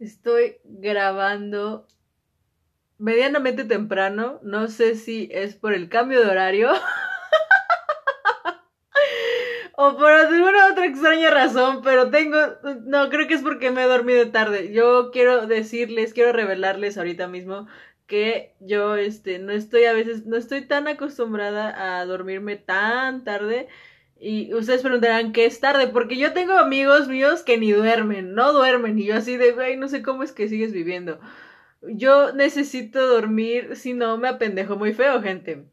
Estoy grabando medianamente temprano. No sé si es por el cambio de horario. o por alguna otra extraña razón, pero tengo... No, creo que es porque me he dormido tarde. Yo quiero decirles, quiero revelarles ahorita mismo que yo este no estoy a veces no estoy tan acostumbrada a dormirme tan tarde y ustedes preguntarán qué es tarde, porque yo tengo amigos míos que ni duermen, no duermen, y yo así de, güey, no sé cómo es que sigues viviendo. Yo necesito dormir, si no me apendejo muy feo, gente.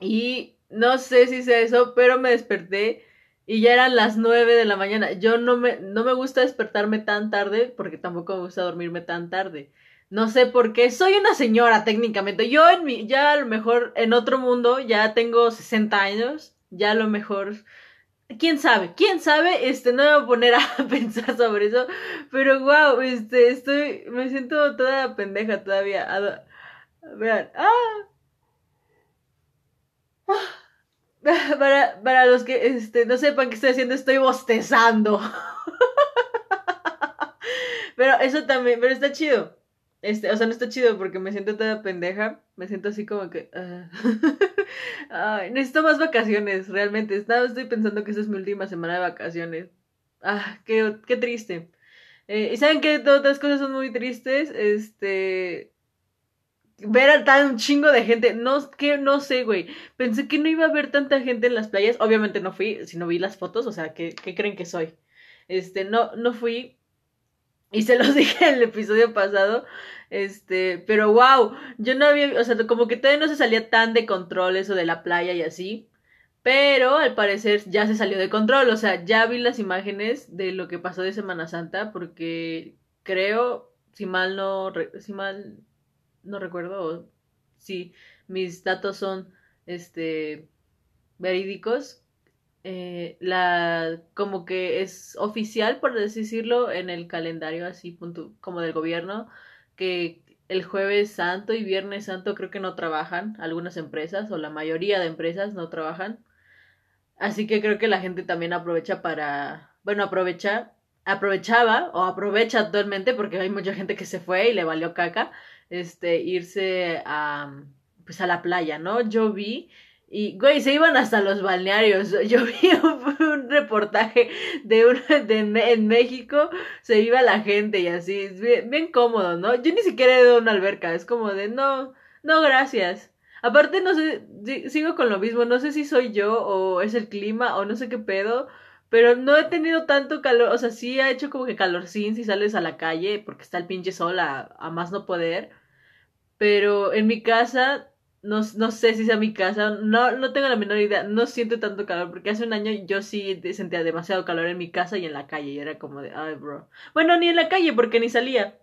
Y no sé si sea eso, pero me desperté y ya eran las nueve de la mañana. Yo no me, no me gusta despertarme tan tarde, porque tampoco me gusta dormirme tan tarde. No sé por qué, soy una señora técnicamente. Yo en mi, ya a lo mejor en otro mundo ya tengo 60 años ya a lo mejor quién sabe, quién sabe, este, no me voy a poner a pensar sobre eso, pero wow, este, estoy, me siento toda pendeja todavía. vean, ah. Para, para los que este, no sepan qué estoy haciendo, estoy bostezando. pero eso también, pero está chido. Este, o sea, no está chido porque me siento toda pendeja. Me siento así como que. Ay, necesito más vacaciones, realmente. Estoy pensando que esta es mi última semana de vacaciones. Ah, qué, qué triste. Eh, y saben que todas las cosas son muy tristes. Este. Ver a tan chingo de gente. No, que no sé, güey. Pensé que no iba a haber tanta gente en las playas. Obviamente no fui, si no vi las fotos. O sea, ¿qué, qué creen que soy? Este, no, no fui. Y se los dije en el episodio pasado. Este, pero wow, yo no había, o sea, como que todavía no se salía tan de control eso de la playa y así. Pero al parecer ya se salió de control, o sea, ya vi las imágenes de lo que pasó de Semana Santa porque creo, si mal no, si mal no recuerdo, si mis datos son, este, verídicos, eh, la como que es oficial por decirlo en el calendario así punto, como del gobierno que el jueves santo y viernes santo creo que no trabajan algunas empresas o la mayoría de empresas no trabajan. Así que creo que la gente también aprovecha para bueno aprovecha aprovechaba o aprovecha actualmente porque hay mucha gente que se fue y le valió caca este irse a pues a la playa no yo vi y, güey, se iban hasta los balnearios. Yo vi un, reportaje de, un, de en México, se iba la gente y así, bien, cómodo, ¿no? Yo ni siquiera he ido a una alberca, es como de, no, no, gracias. Aparte, no sé, sigo con lo mismo, no sé si soy yo o es el clima o no sé qué pedo, pero no he tenido tanto calor, o sea, sí ha hecho como que calorcín si sales a la calle porque está el pinche sol a más no poder, pero en mi casa no, no sé si sea mi casa, no, no tengo la menor idea, no siento tanto calor, porque hace un año yo sí sentía demasiado calor en mi casa y en la calle, y era como de, ay, bro. Bueno, ni en la calle, porque ni salía,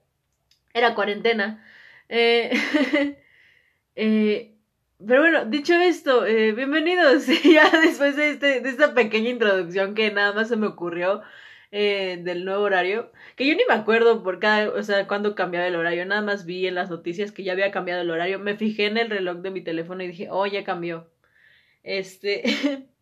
era cuarentena. Eh, eh, pero bueno, dicho esto, eh, bienvenidos, ya después de, este, de esta pequeña introducción que nada más se me ocurrió, eh, del nuevo horario, que yo ni me acuerdo por cada, o sea, cuando cambiaba el horario, nada más vi en las noticias que ya había cambiado el horario, me fijé en el reloj de mi teléfono y dije, oh, ya cambió. Este...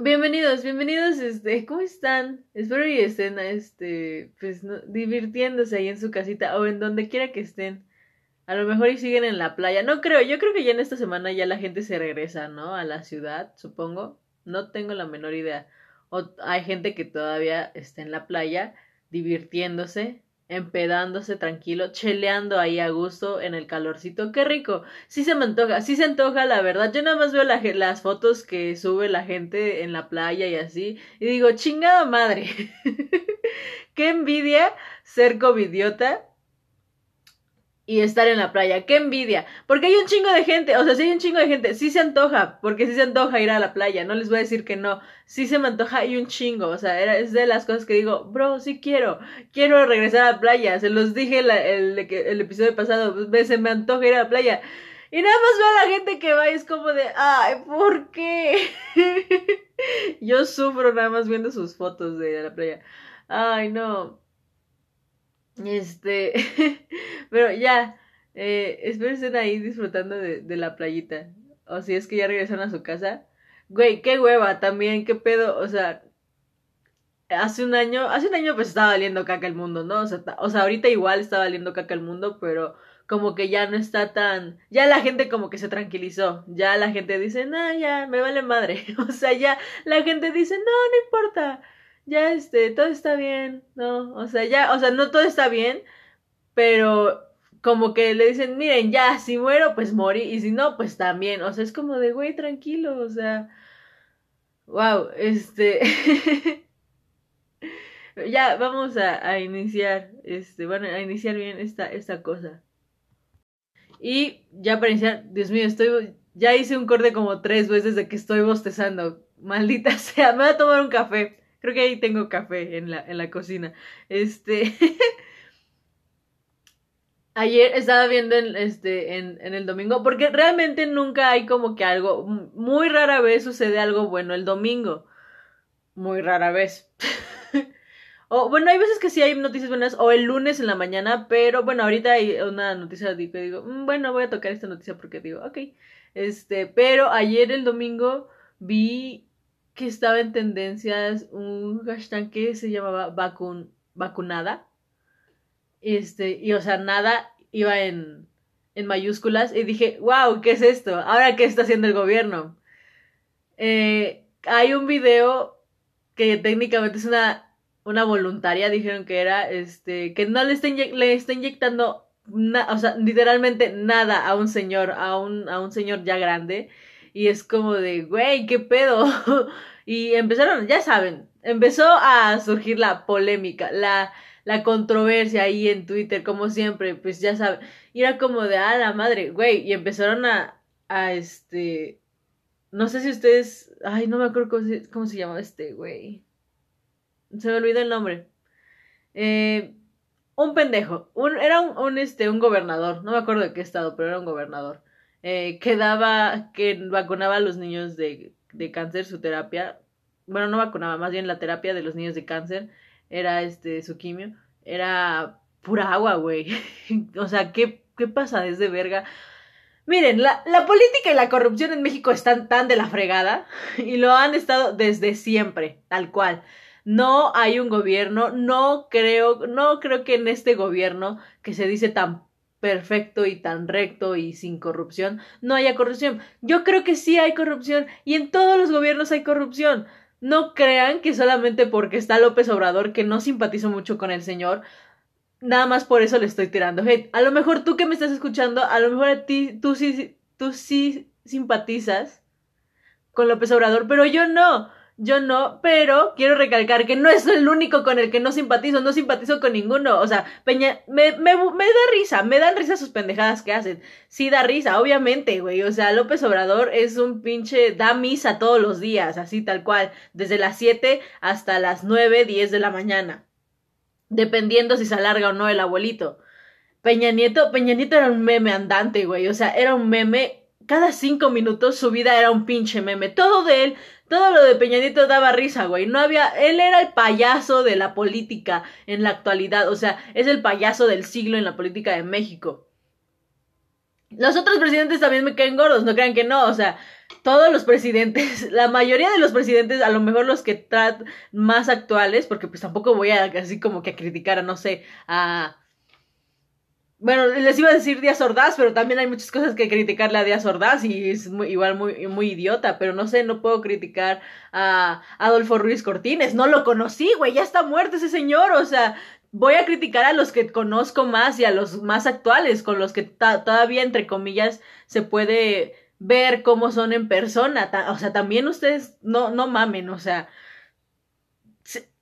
bienvenidos, bienvenidos, este, ¿cómo están? Espero que estén, este, pues, divirtiéndose ahí en su casita o en donde quiera que estén. A lo mejor y siguen en la playa. No creo, yo creo que ya en esta semana ya la gente se regresa, ¿no? A la ciudad, supongo. No tengo la menor idea. O hay gente que todavía está en la playa divirtiéndose, empedándose tranquilo, cheleando ahí a gusto en el calorcito. Qué rico. Sí se me antoja, sí se antoja la verdad. Yo nada más veo las fotos que sube la gente en la playa y así. Y digo, chingada madre. Qué envidia ser covidiota y estar en la playa. ¡Qué envidia! Porque hay un chingo de gente, o sea, sí hay un chingo de gente, sí se antoja, porque sí se antoja ir a la playa, no les voy a decir que no, sí se me antoja y un chingo, o sea, era, es de las cosas que digo, bro, sí quiero, quiero regresar a la playa, se los dije el, el, episodio pasado, pues, se me antoja ir a la playa. Y nada más veo a la gente que va y es como de, ay, ¿por qué? Yo sufro nada más viendo sus fotos de la playa. Ay, no. Este, pero ya, eh, espero estén ahí disfrutando de, de la playita. O si es que ya regresaron a su casa. Güey, qué hueva también, qué pedo, o sea, hace un año, hace un año pues estaba valiendo caca el mundo, ¿no? O sea, o sea, ahorita igual está valiendo caca el mundo, pero como que ya no está tan, ya la gente como que se tranquilizó, ya la gente dice, no, ya, me vale madre, o sea, ya la gente dice, no, no importa, ya este, todo está bien, no, o sea, ya, o sea, no todo está bien, pero como que le dicen, miren, ya, si muero, pues morí, y si no, pues también, o sea, es como de, güey, tranquilo, o sea, wow, este, ya, vamos a, a, iniciar, este, bueno, a iniciar bien esta, esta cosa. Y ya para iniciar, Dios mío, estoy, ya hice un corte como tres veces de que estoy bostezando, maldita sea, me voy a tomar un café, creo que ahí tengo café en la, en la cocina, este... Ayer estaba viendo en, este, en, en, el domingo, porque realmente nunca hay como que algo, muy rara vez sucede algo bueno el domingo. Muy rara vez. o bueno, hay veces que sí hay noticias buenas, o el lunes en la mañana, pero bueno, ahorita hay una noticia que digo, mm, bueno, voy a tocar esta noticia porque digo, ok. Este, pero ayer el domingo vi que estaba en tendencias un hashtag que se llamaba vacun, vacunada este, y o sea, nada iba en, en mayúsculas. Y dije, wow, ¿qué es esto? Ahora, ¿qué está haciendo el gobierno? Eh, hay un video que técnicamente es una, una voluntaria, dijeron que era, este, que no le está, le está inyectando, o sea, literalmente nada a un señor, a un, a un señor ya grande. Y es como de, güey, ¿qué pedo? y empezaron, ya saben, empezó a surgir la polémica, la, la controversia ahí en Twitter, como siempre, pues ya saben. Y era como de, ah, la madre, güey. Y empezaron a, a este. No sé si ustedes. Ay, no me acuerdo cómo se, cómo se llama este, güey. Se me olvidó el nombre. Eh, un pendejo. Un, era un, un, este, un gobernador. No me acuerdo de qué estado, pero era un gobernador. Eh, que daba, que vacunaba a los niños de, de cáncer, su terapia. Bueno, no vacunaba, más bien la terapia de los niños de cáncer era este su quimio, era pura agua, güey. o sea, ¿qué, qué pasa desde verga? Miren, la, la, política y la corrupción en México están tan de la fregada y lo han estado desde siempre, tal cual. No hay un gobierno, no creo, no creo que en este gobierno que se dice tan perfecto y tan recto y sin corrupción, no haya corrupción. Yo creo que sí hay corrupción y en todos los gobiernos hay corrupción. No crean que solamente porque está López Obrador, que no simpatizo mucho con el señor, nada más por eso le estoy tirando. A lo mejor tú que me estás escuchando, a lo mejor a ti, tú sí, tú sí simpatizas con López Obrador, pero yo no. Yo no, pero quiero recalcar que no es el único con el que no simpatizo, no simpatizo con ninguno. O sea, Peña, me, me, me da risa, me dan risa sus pendejadas que hacen. Sí da risa, obviamente, güey. O sea, López Obrador es un pinche, da misa todos los días, así tal cual, desde las 7 hasta las 9, 10 de la mañana. Dependiendo si se alarga o no el abuelito. Peña Nieto, Peña Nieto era un meme andante, güey. O sea, era un meme cada cinco minutos su vida era un pinche meme. Todo de él todo lo de Peña Nieto daba risa, güey. No había. Él era el payaso de la política en la actualidad. O sea, es el payaso del siglo en la política de México. Los otros presidentes también me caen gordos, no crean que no. O sea, todos los presidentes, la mayoría de los presidentes, a lo mejor los que tratan más actuales, porque pues tampoco voy a así como que a criticar a, no sé, a bueno, les iba a decir Díaz Ordaz, pero también hay muchas cosas que criticarle a Díaz Ordaz y es muy, igual muy, muy idiota, pero no sé, no puedo criticar a Adolfo Ruiz Cortines, no lo conocí, güey, ya está muerto ese señor, o sea, voy a criticar a los que conozco más y a los más actuales, con los que todavía, entre comillas, se puede ver cómo son en persona, o sea, también ustedes no, no mamen, o sea,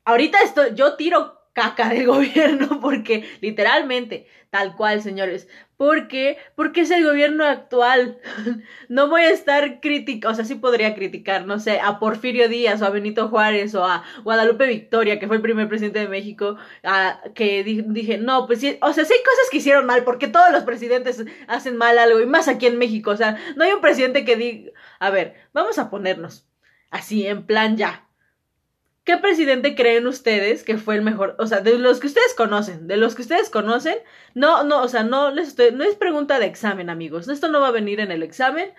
ahorita esto, yo tiro caca del gobierno porque literalmente tal cual señores. ¿por qué? porque es el gobierno actual. No voy a estar crítica o sea sí podría criticar no sé a Porfirio Díaz o a Benito Juárez o a Guadalupe Victoria que fue el primer presidente de México a, que dije no pues sí o sea sí hay cosas que hicieron mal porque todos los presidentes hacen mal algo y más aquí en México o sea no hay un presidente que diga a ver vamos a ponernos así en plan ya ¿Qué presidente creen ustedes que fue el mejor? O sea, de los que ustedes conocen, de los que ustedes conocen, no, no, o sea, no les estoy, no es pregunta de examen, amigos. Esto no va a venir en el examen.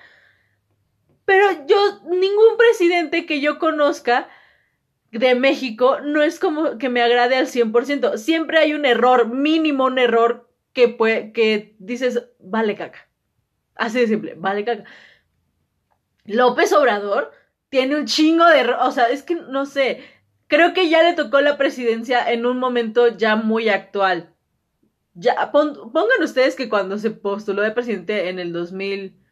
Pero yo, ningún presidente que yo conozca de México no es como que me agrade al 100%. Siempre hay un error, mínimo un error que, puede, que dices, vale caca. Así de simple, vale caca. López Obrador tiene un chingo de... O sea, es que no sé. Creo que ya le tocó la presidencia en un momento ya muy actual. Ya, pongan ustedes que cuando se postuló de presidente en el 2000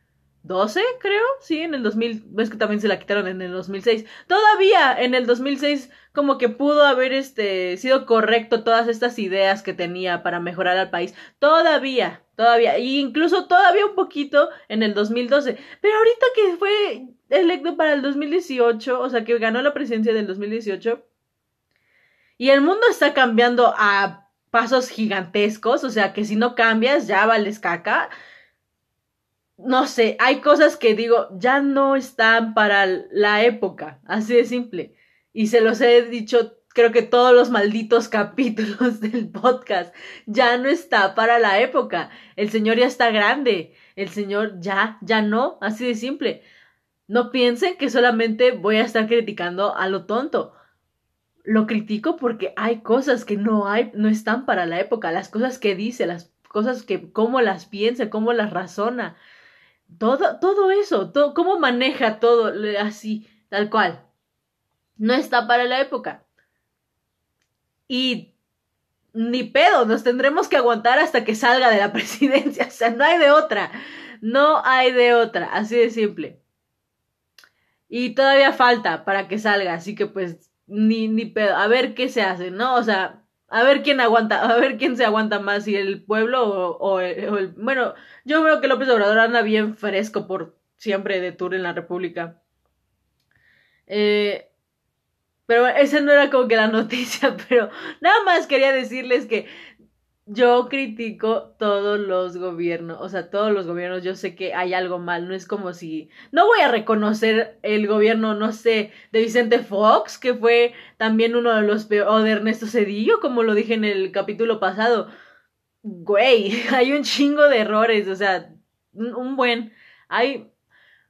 12, creo, sí, en el 2000, ves que también se la quitaron en el 2006. Todavía en el 2006 como que pudo haber este sido correcto todas estas ideas que tenía para mejorar al país. Todavía, todavía, e incluso todavía un poquito en el 2012. Pero ahorita que fue electo para el 2018, o sea, que ganó la presidencia del 2018 y el mundo está cambiando a pasos gigantescos, o sea, que si no cambias ya vales caca no sé, hay cosas que digo, ya no están para la época, así de simple. Y se los he dicho, creo que todos los malditos capítulos del podcast, ya no está para la época. El señor ya está grande, el señor ya, ya no, así de simple. No piensen que solamente voy a estar criticando a lo tonto. Lo critico porque hay cosas que no hay, no están para la época, las cosas que dice, las cosas que, cómo las piensa, cómo las razona todo, todo eso, todo, cómo maneja todo así, tal cual. No está para la época. Y ni pedo, nos tendremos que aguantar hasta que salga de la presidencia. O sea, no hay de otra. No hay de otra. Así de simple. Y todavía falta para que salga. Así que pues, ni, ni pedo. A ver qué se hace, ¿no? O sea, a ver quién aguanta, a ver quién se aguanta más, si el pueblo o, el... Bueno, yo veo que López Obrador anda bien fresco por siempre de tour en la República. Eh, pero esa no era como que la noticia, pero nada más quería decirles que yo critico todos los gobiernos, o sea, todos los gobiernos, yo sé que hay algo mal, no es como si, no voy a reconocer el gobierno, no sé, de Vicente Fox, que fue también uno de los peores, o de Ernesto Cedillo, como lo dije en el capítulo pasado. Güey, hay un chingo de errores, o sea, un buen, hay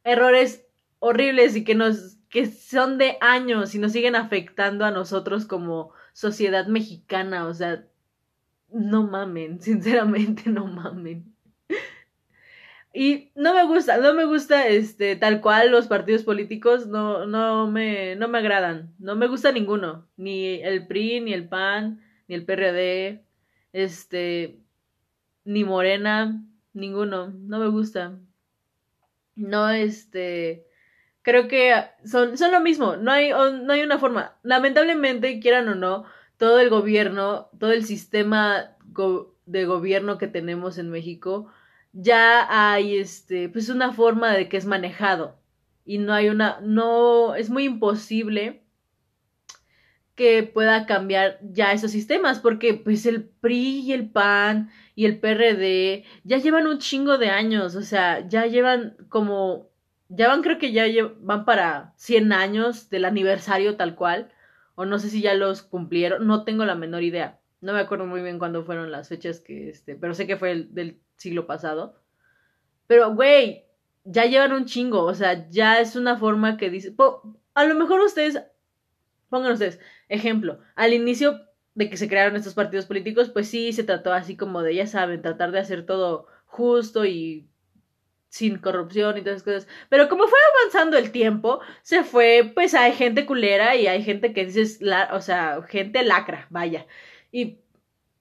errores horribles y que nos, que son de años y nos siguen afectando a nosotros como sociedad mexicana, o sea, no mamen, sinceramente no mamen. Y no me gusta, no me gusta este tal cual los partidos políticos no no me no me agradan, no me gusta ninguno, ni el PRI, ni el PAN, ni el PRD, este ni Morena, ninguno, no me gusta. No este creo que son son lo mismo, no hay no hay una forma, lamentablemente quieran o no, todo el gobierno, todo el sistema de gobierno que tenemos en México, ya hay este, pues una forma de que es manejado. Y no hay una, no, es muy imposible que pueda cambiar ya esos sistemas, porque pues el PRI y el PAN y el PRD ya llevan un chingo de años, o sea, ya llevan como, ya van creo que ya van para 100 años del aniversario tal cual o no sé si ya los cumplieron, no tengo la menor idea. No me acuerdo muy bien cuándo fueron las fechas que, este, pero sé que fue el del siglo pasado. Pero, güey, ya llevan un chingo, o sea, ya es una forma que dice, a lo mejor ustedes, pongan ustedes, ejemplo, al inicio de que se crearon estos partidos políticos, pues sí, se trató así como de, ya saben, tratar de hacer todo justo y sin corrupción y todas esas cosas. Pero como fue avanzando el tiempo, se fue, pues hay gente culera y hay gente que dices, o sea, gente lacra, vaya. Y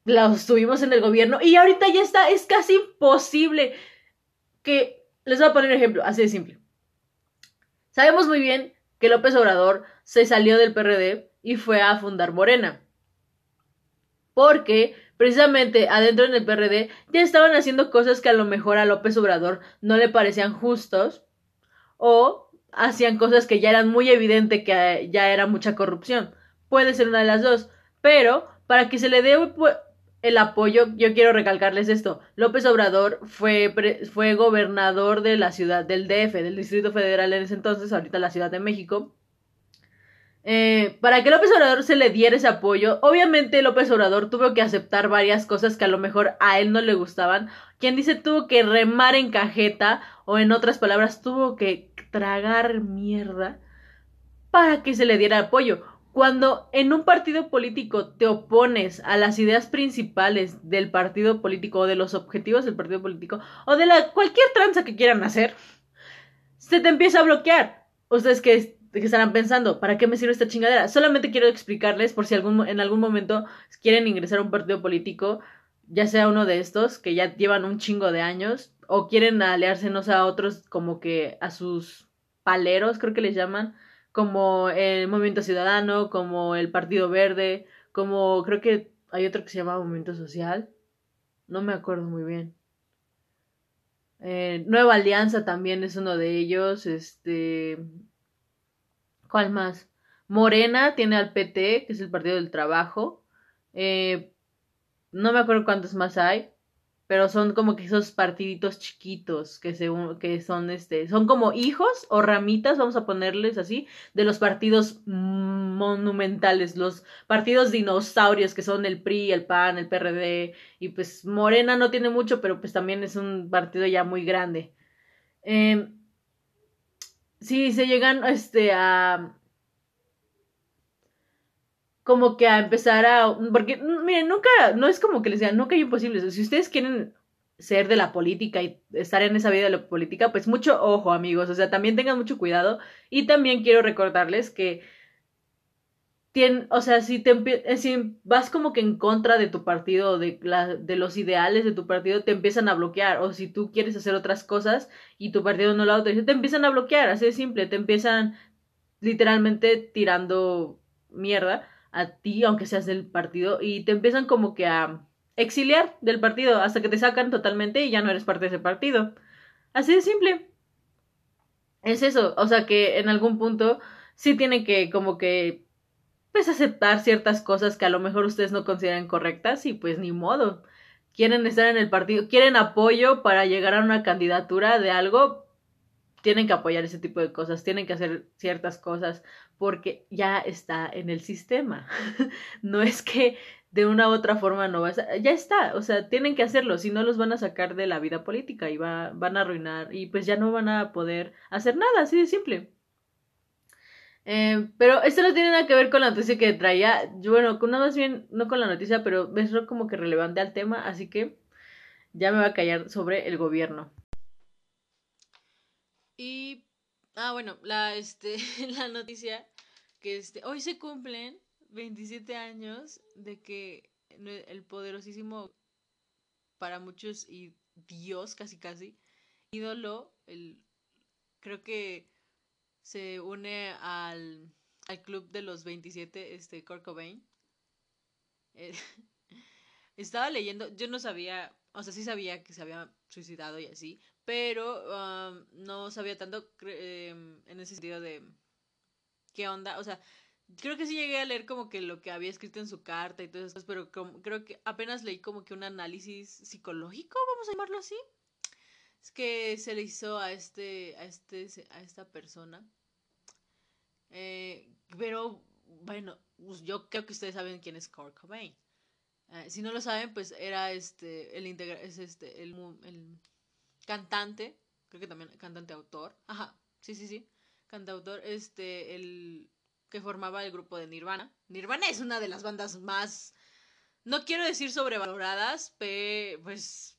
los tuvimos en el gobierno y ahorita ya está, es casi imposible que, les voy a poner un ejemplo, así de simple. Sabemos muy bien que López Obrador se salió del PRD y fue a fundar Morena. Porque precisamente adentro en el PRD ya estaban haciendo cosas que a lo mejor a López Obrador no le parecían justos o hacían cosas que ya eran muy evidente que ya era mucha corrupción. Puede ser una de las dos, pero para que se le dé el apoyo, yo quiero recalcarles esto. López Obrador fue, fue gobernador de la ciudad del DF, del Distrito Federal en ese entonces, ahorita la Ciudad de México. Eh, para que López Obrador se le diera ese apoyo, obviamente López Obrador tuvo que aceptar varias cosas que a lo mejor a él no le gustaban. Quien dice tuvo que remar en cajeta, o en otras palabras, tuvo que tragar mierda para que se le diera apoyo. cuando en un partido político te opones a las ideas principales del partido político o de los objetivos del partido político o de la cualquier tranza que quieran hacer, se te empieza a bloquear. Ustedes que, que estarán pensando, ¿para qué me sirve esta chingadera? Solamente quiero explicarles por si algún, en algún momento quieren ingresar a un partido político, ya sea uno de estos, que ya llevan un chingo de años, o quieren aliarse, no sé, a otros como que a sus paleros, creo que les llaman, como el Movimiento Ciudadano, como el Partido Verde, como creo que hay otro que se llama Movimiento Social. No me acuerdo muy bien. Eh, Nueva Alianza también es uno de ellos. Este. ¿Cuál más? Morena tiene al PT, que es el Partido del Trabajo. Eh, no me acuerdo cuántos más hay pero son como que esos partiditos chiquitos que se que son este son como hijos o ramitas vamos a ponerles así de los partidos monumentales los partidos dinosaurios que son el PRI el PAN el PRD y pues Morena no tiene mucho pero pues también es un partido ya muy grande eh, sí se llegan este a como que a empezar a... Porque, miren, nunca, no es como que les digan, nunca hay imposibles. Si ustedes quieren ser de la política y estar en esa vida de la política, pues mucho ojo, amigos. O sea, también tengan mucho cuidado. Y también quiero recordarles que... O sea, si, te, eh, si vas como que en contra de tu partido, de, la, de los ideales de tu partido, te empiezan a bloquear. O si tú quieres hacer otras cosas y tu partido no lo autoriza, te empiezan a bloquear. Así de simple, te empiezan literalmente tirando mierda a ti, aunque seas del partido, y te empiezan como que a exiliar del partido hasta que te sacan totalmente y ya no eres parte de ese partido. Así de simple. Es eso, o sea que en algún punto sí tienen que como que pues aceptar ciertas cosas que a lo mejor ustedes no consideran correctas y pues ni modo. Quieren estar en el partido, quieren apoyo para llegar a una candidatura de algo, tienen que apoyar ese tipo de cosas, tienen que hacer ciertas cosas porque ya está en el sistema. no es que de una u otra forma no va a ya está, o sea, tienen que hacerlo, si no los van a sacar de la vida política y va, van a arruinar y pues ya no van a poder hacer nada, así de simple. Eh, pero esto no tiene nada que ver con la noticia que traía, bueno, con nada más bien, no con la noticia, pero es como que relevante al tema, así que ya me voy a callar sobre el gobierno. Y, ah, bueno, la, este, la noticia que este, hoy se cumplen 27 años de que el poderosísimo, para muchos y Dios casi casi, ídolo, el, creo que se une al, al club de los 27, este, Kurt. Eh, estaba leyendo, yo no sabía, o sea, sí sabía que se había suicidado y así, pero um, no sabía tanto em, en ese sentido de qué onda, o sea, creo que sí llegué a leer como que lo que había escrito en su carta y todo eso, pero creo que apenas leí como que un análisis psicológico, vamos a llamarlo así, que se le hizo a este, a este, a esta persona, eh, pero bueno, yo creo que ustedes saben quién es Kurt Cobain. Eh, si no lo saben, pues era este el integra es este el, el cantante, creo que también cantante autor, ajá, sí, sí, sí, cantautor, este, el que formaba el grupo de Nirvana. Nirvana es una de las bandas más, no quiero decir sobrevaloradas, pero pues,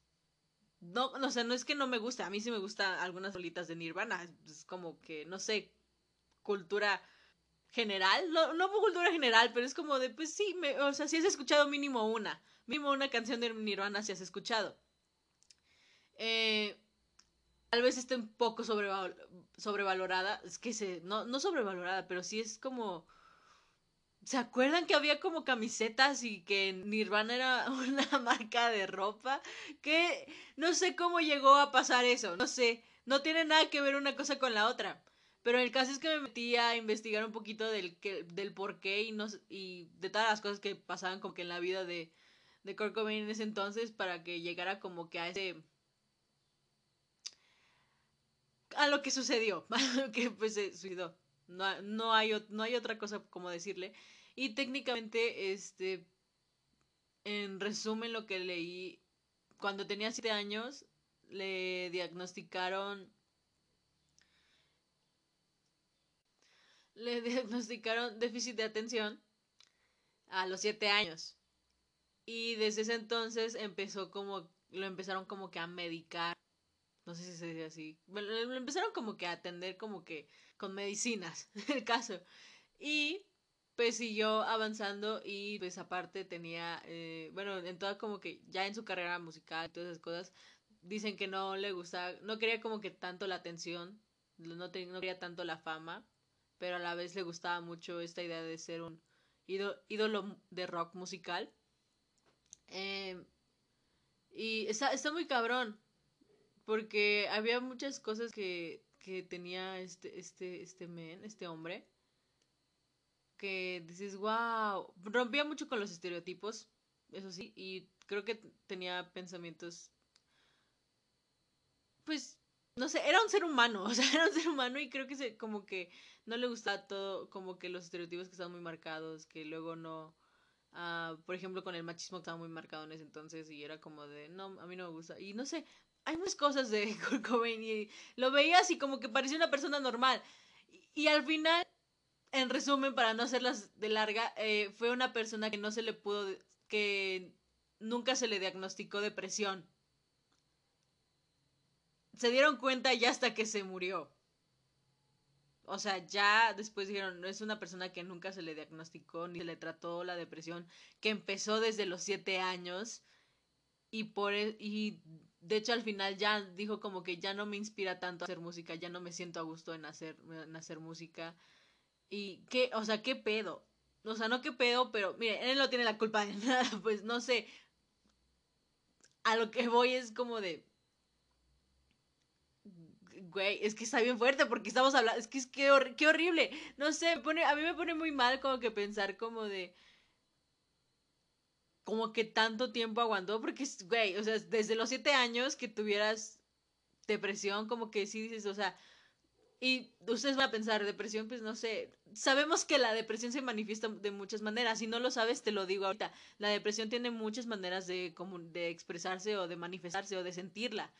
no, no sé, no es que no me guste, a mí sí me gustan algunas solitas de Nirvana, es como que, no sé, cultura general, no, no cultura general, pero es como de, pues sí, me, o sea, si has escuchado mínimo una, mínimo una canción de Nirvana si has escuchado. Eh, tal vez esté un poco sobrevalorada, es que se, no, no sobrevalorada, pero sí es como... ¿Se acuerdan que había como camisetas y que Nirvana era una marca de ropa? Que no sé cómo llegó a pasar eso, no sé, no tiene nada que ver una cosa con la otra. Pero el caso es que me metí a investigar un poquito del, que, del por qué y, no, y de todas las cosas que pasaban como que en la vida de, de Kurt Cobain en ese entonces para que llegara como que a ese a lo que sucedió, a lo que pues se suicidó. No, no, hay, no hay otra cosa como decirle. Y técnicamente, este, en resumen lo que leí, cuando tenía siete años, le diagnosticaron le diagnosticaron déficit de atención a los siete años. Y desde ese entonces empezó como, lo empezaron como que a medicar. No sé si se dice así. Lo empezaron como que a atender como que con medicinas, el caso. Y pues siguió avanzando y pues aparte tenía, eh, bueno, en toda como que ya en su carrera musical todas esas cosas, dicen que no le gustaba, no quería como que tanto la atención, no, no quería tanto la fama, pero a la vez le gustaba mucho esta idea de ser un ídolo de rock musical. Em, y está, está muy cabrón, porque había muchas cosas que, que tenía este, este, este men, este hombre, que dices, wow, rompía mucho con los estereotipos, eso sí, y creo que tenía pensamientos, pues, no sé, era un ser humano, o sea, era un ser humano y creo que se, como que no le gustaba todo, como que los estereotipos que estaban muy marcados, que luego no, uh, por ejemplo, con el machismo que estaba muy marcado en ese entonces y era como de, no, a mí no me gusta, y no sé, hay muchas cosas de Kurt Cobain y lo veías y como que parecía una persona normal, y, y al final, en resumen, para no hacerlas de larga, eh, fue una persona que no se le pudo, que nunca se le diagnosticó depresión se dieron cuenta ya hasta que se murió. O sea, ya después dijeron, no es una persona que nunca se le diagnosticó ni se le trató la depresión, que empezó desde los siete años y por e, y de hecho al final ya dijo como que ya no me inspira tanto a hacer música, ya no me siento a gusto en hacer, en hacer música. Y qué, o sea, qué pedo. O sea, no qué pedo, pero mire, él no tiene la culpa de nada, pues no sé. A lo que voy es como de güey, es que está bien fuerte porque estamos hablando, es que es que qué horrible, no sé, pone, a mí me pone muy mal como que pensar como de, como que tanto tiempo aguantó, porque, güey, o sea, desde los siete años que tuvieras depresión, como que sí dices, o sea, y ustedes van a pensar, depresión, pues no sé, sabemos que la depresión se manifiesta de muchas maneras, si no lo sabes, te lo digo ahorita, la depresión tiene muchas maneras de, como, de expresarse o de manifestarse o de sentirla.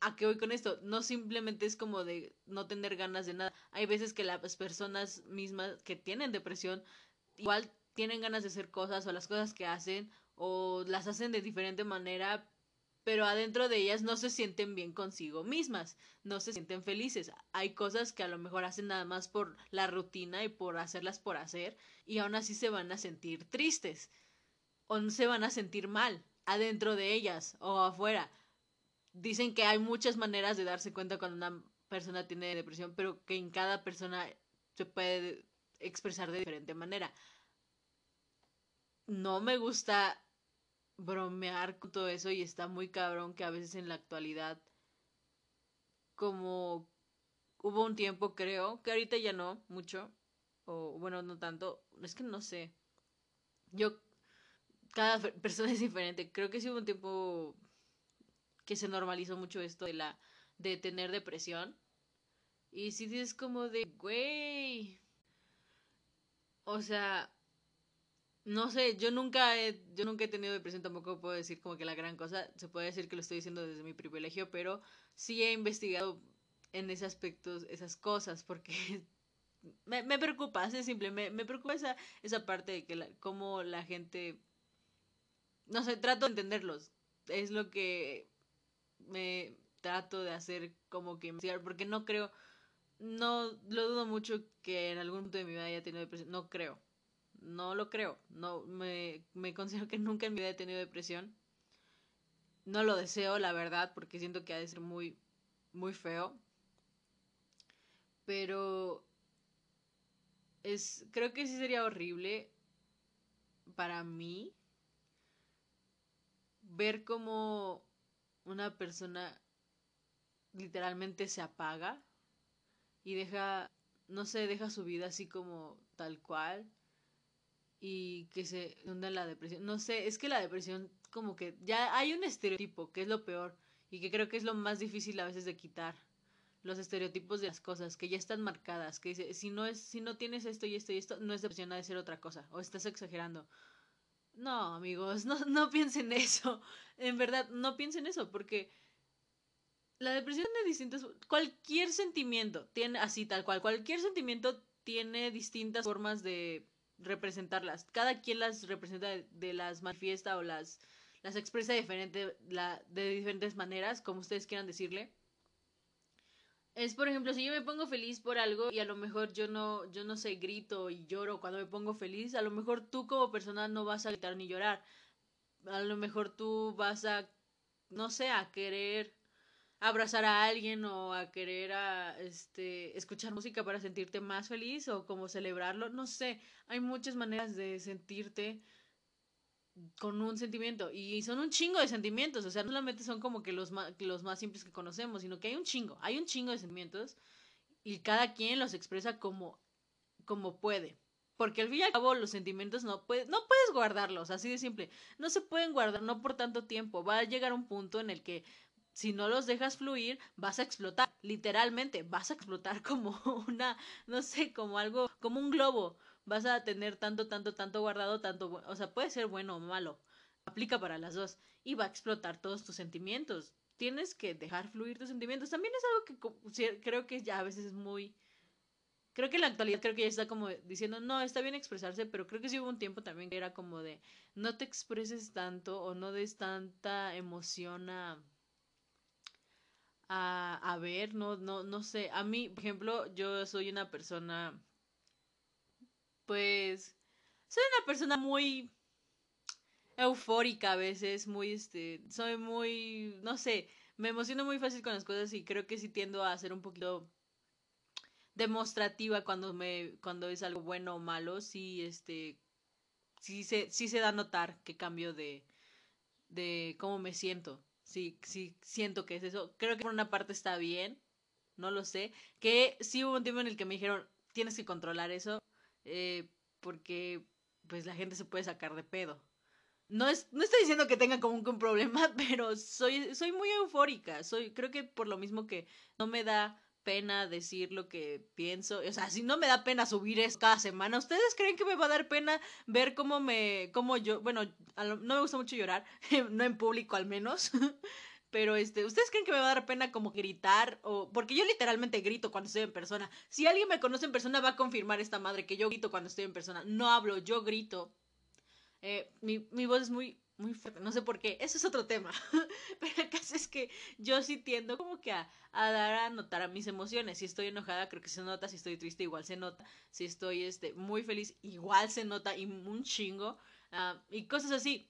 ¿A qué voy con esto? No simplemente es como de no tener ganas de nada. Hay veces que las personas mismas que tienen depresión igual tienen ganas de hacer cosas o las cosas que hacen o las hacen de diferente manera, pero adentro de ellas no se sienten bien consigo mismas, no se sienten felices. Hay cosas que a lo mejor hacen nada más por la rutina y por hacerlas por hacer y aún así se van a sentir tristes o se van a sentir mal adentro de ellas o afuera dicen que hay muchas maneras de darse cuenta cuando una persona tiene depresión, pero que en cada persona se puede expresar de diferente manera. No me gusta bromear con todo eso y está muy cabrón que a veces en la actualidad como hubo un tiempo creo que ahorita ya no mucho o bueno no tanto es que no sé yo cada persona es diferente creo que sí hubo un tiempo que se normalizó mucho esto de la de tener depresión. Y si dices como de, güey. O sea, no sé, yo nunca he, yo nunca he tenido depresión, tampoco puedo decir como que la gran cosa, se puede decir que lo estoy diciendo desde mi privilegio, pero sí he investigado en ese aspecto esas cosas, porque me, me preocupa, es simple, me, me preocupa esa, esa parte de que la, cómo la gente, no sé, trato de entenderlos, es lo que me trato de hacer como que investigar, porque no creo, no lo dudo mucho que en algún punto de mi vida haya tenido depresión, no creo, no lo creo, no me, me considero que nunca en mi vida he tenido depresión, no lo deseo, la verdad, porque siento que ha de ser muy, muy feo, pero es, creo que sí sería horrible para mí ver cómo una persona literalmente se apaga y deja, no sé, deja su vida así como tal cual y que se hunda en la depresión. No sé, es que la depresión como que ya hay un estereotipo, que es lo peor y que creo que es lo más difícil a veces de quitar. Los estereotipos de las cosas que ya están marcadas, que dice, si no es si no tienes esto y esto y esto, no es depresión, ha de ser otra cosa o estás exagerando no, amigos, no, no piensen eso. En verdad, no piensen eso, porque la depresión tiene distintos. Cualquier sentimiento tiene, así tal cual, cualquier sentimiento tiene distintas formas de representarlas. Cada quien las representa de, las manifiesta o las, las expresa diferente, la, de diferentes maneras, como ustedes quieran decirle. Es, por ejemplo, si yo me pongo feliz por algo y a lo mejor yo no, yo no sé, grito y lloro cuando me pongo feliz, a lo mejor tú como persona no vas a gritar ni llorar. A lo mejor tú vas a, no sé, a querer abrazar a alguien o a querer a, este, escuchar música para sentirte más feliz o como celebrarlo, no sé, hay muchas maneras de sentirte con un sentimiento y son un chingo de sentimientos, o sea, no solamente son como que los más, los más simples que conocemos, sino que hay un chingo, hay un chingo de sentimientos y cada quien los expresa como, como puede. Porque al fin y al cabo los sentimientos no puedes, no puedes guardarlos, así de simple. No se pueden guardar, no por tanto tiempo. Va a llegar un punto en el que si no los dejas fluir, vas a explotar, literalmente, vas a explotar como una, no sé, como algo, como un globo. Vas a tener tanto, tanto, tanto guardado, tanto, o sea, puede ser bueno o malo. Aplica para las dos y va a explotar todos tus sentimientos. Tienes que dejar fluir tus sentimientos. También es algo que creo que ya a veces es muy creo que en la actualidad creo que ya está como diciendo, no, está bien expresarse, pero creo que sí hubo un tiempo también que era como de, no te expreses tanto o no des tanta emoción a, a, a ver, no, no, no sé. A mí, por ejemplo, yo soy una persona, pues, soy una persona muy eufórica a veces, muy, este, soy muy, no sé, me emociono muy fácil con las cosas y creo que sí tiendo a ser un poquito demostrativa cuando me, cuando es algo bueno o malo, sí, este, sí se, sí se da a notar que cambio de, de cómo me siento sí, sí siento que es eso. Creo que por una parte está bien, no lo sé. Que sí hubo un tiempo en el que me dijeron, tienes que controlar eso, eh, porque pues la gente se puede sacar de pedo. No, es, no estoy diciendo que tenga como un, problema, pero soy, soy muy eufórica. Soy, creo que por lo mismo que no me da pena decir lo que pienso. O sea, si no me da pena subir esto cada semana, ¿ustedes creen que me va a dar pena ver cómo me, cómo yo, bueno, no me gusta mucho llorar, no en público al menos. Pero este, ¿ustedes creen que me va a dar pena como gritar? O. Porque yo literalmente grito cuando estoy en persona. Si alguien me conoce en persona, va a confirmar esta madre que yo grito cuando estoy en persona. No hablo, yo grito. Eh, mi, mi voz es muy muy fuerte, no sé por qué, eso es otro tema, pero el caso es que yo sí tiendo como que a, a, dar a notar a mis emociones, si estoy enojada creo que se nota, si estoy triste igual se nota, si estoy este, muy feliz igual se nota y un chingo, uh, y cosas así,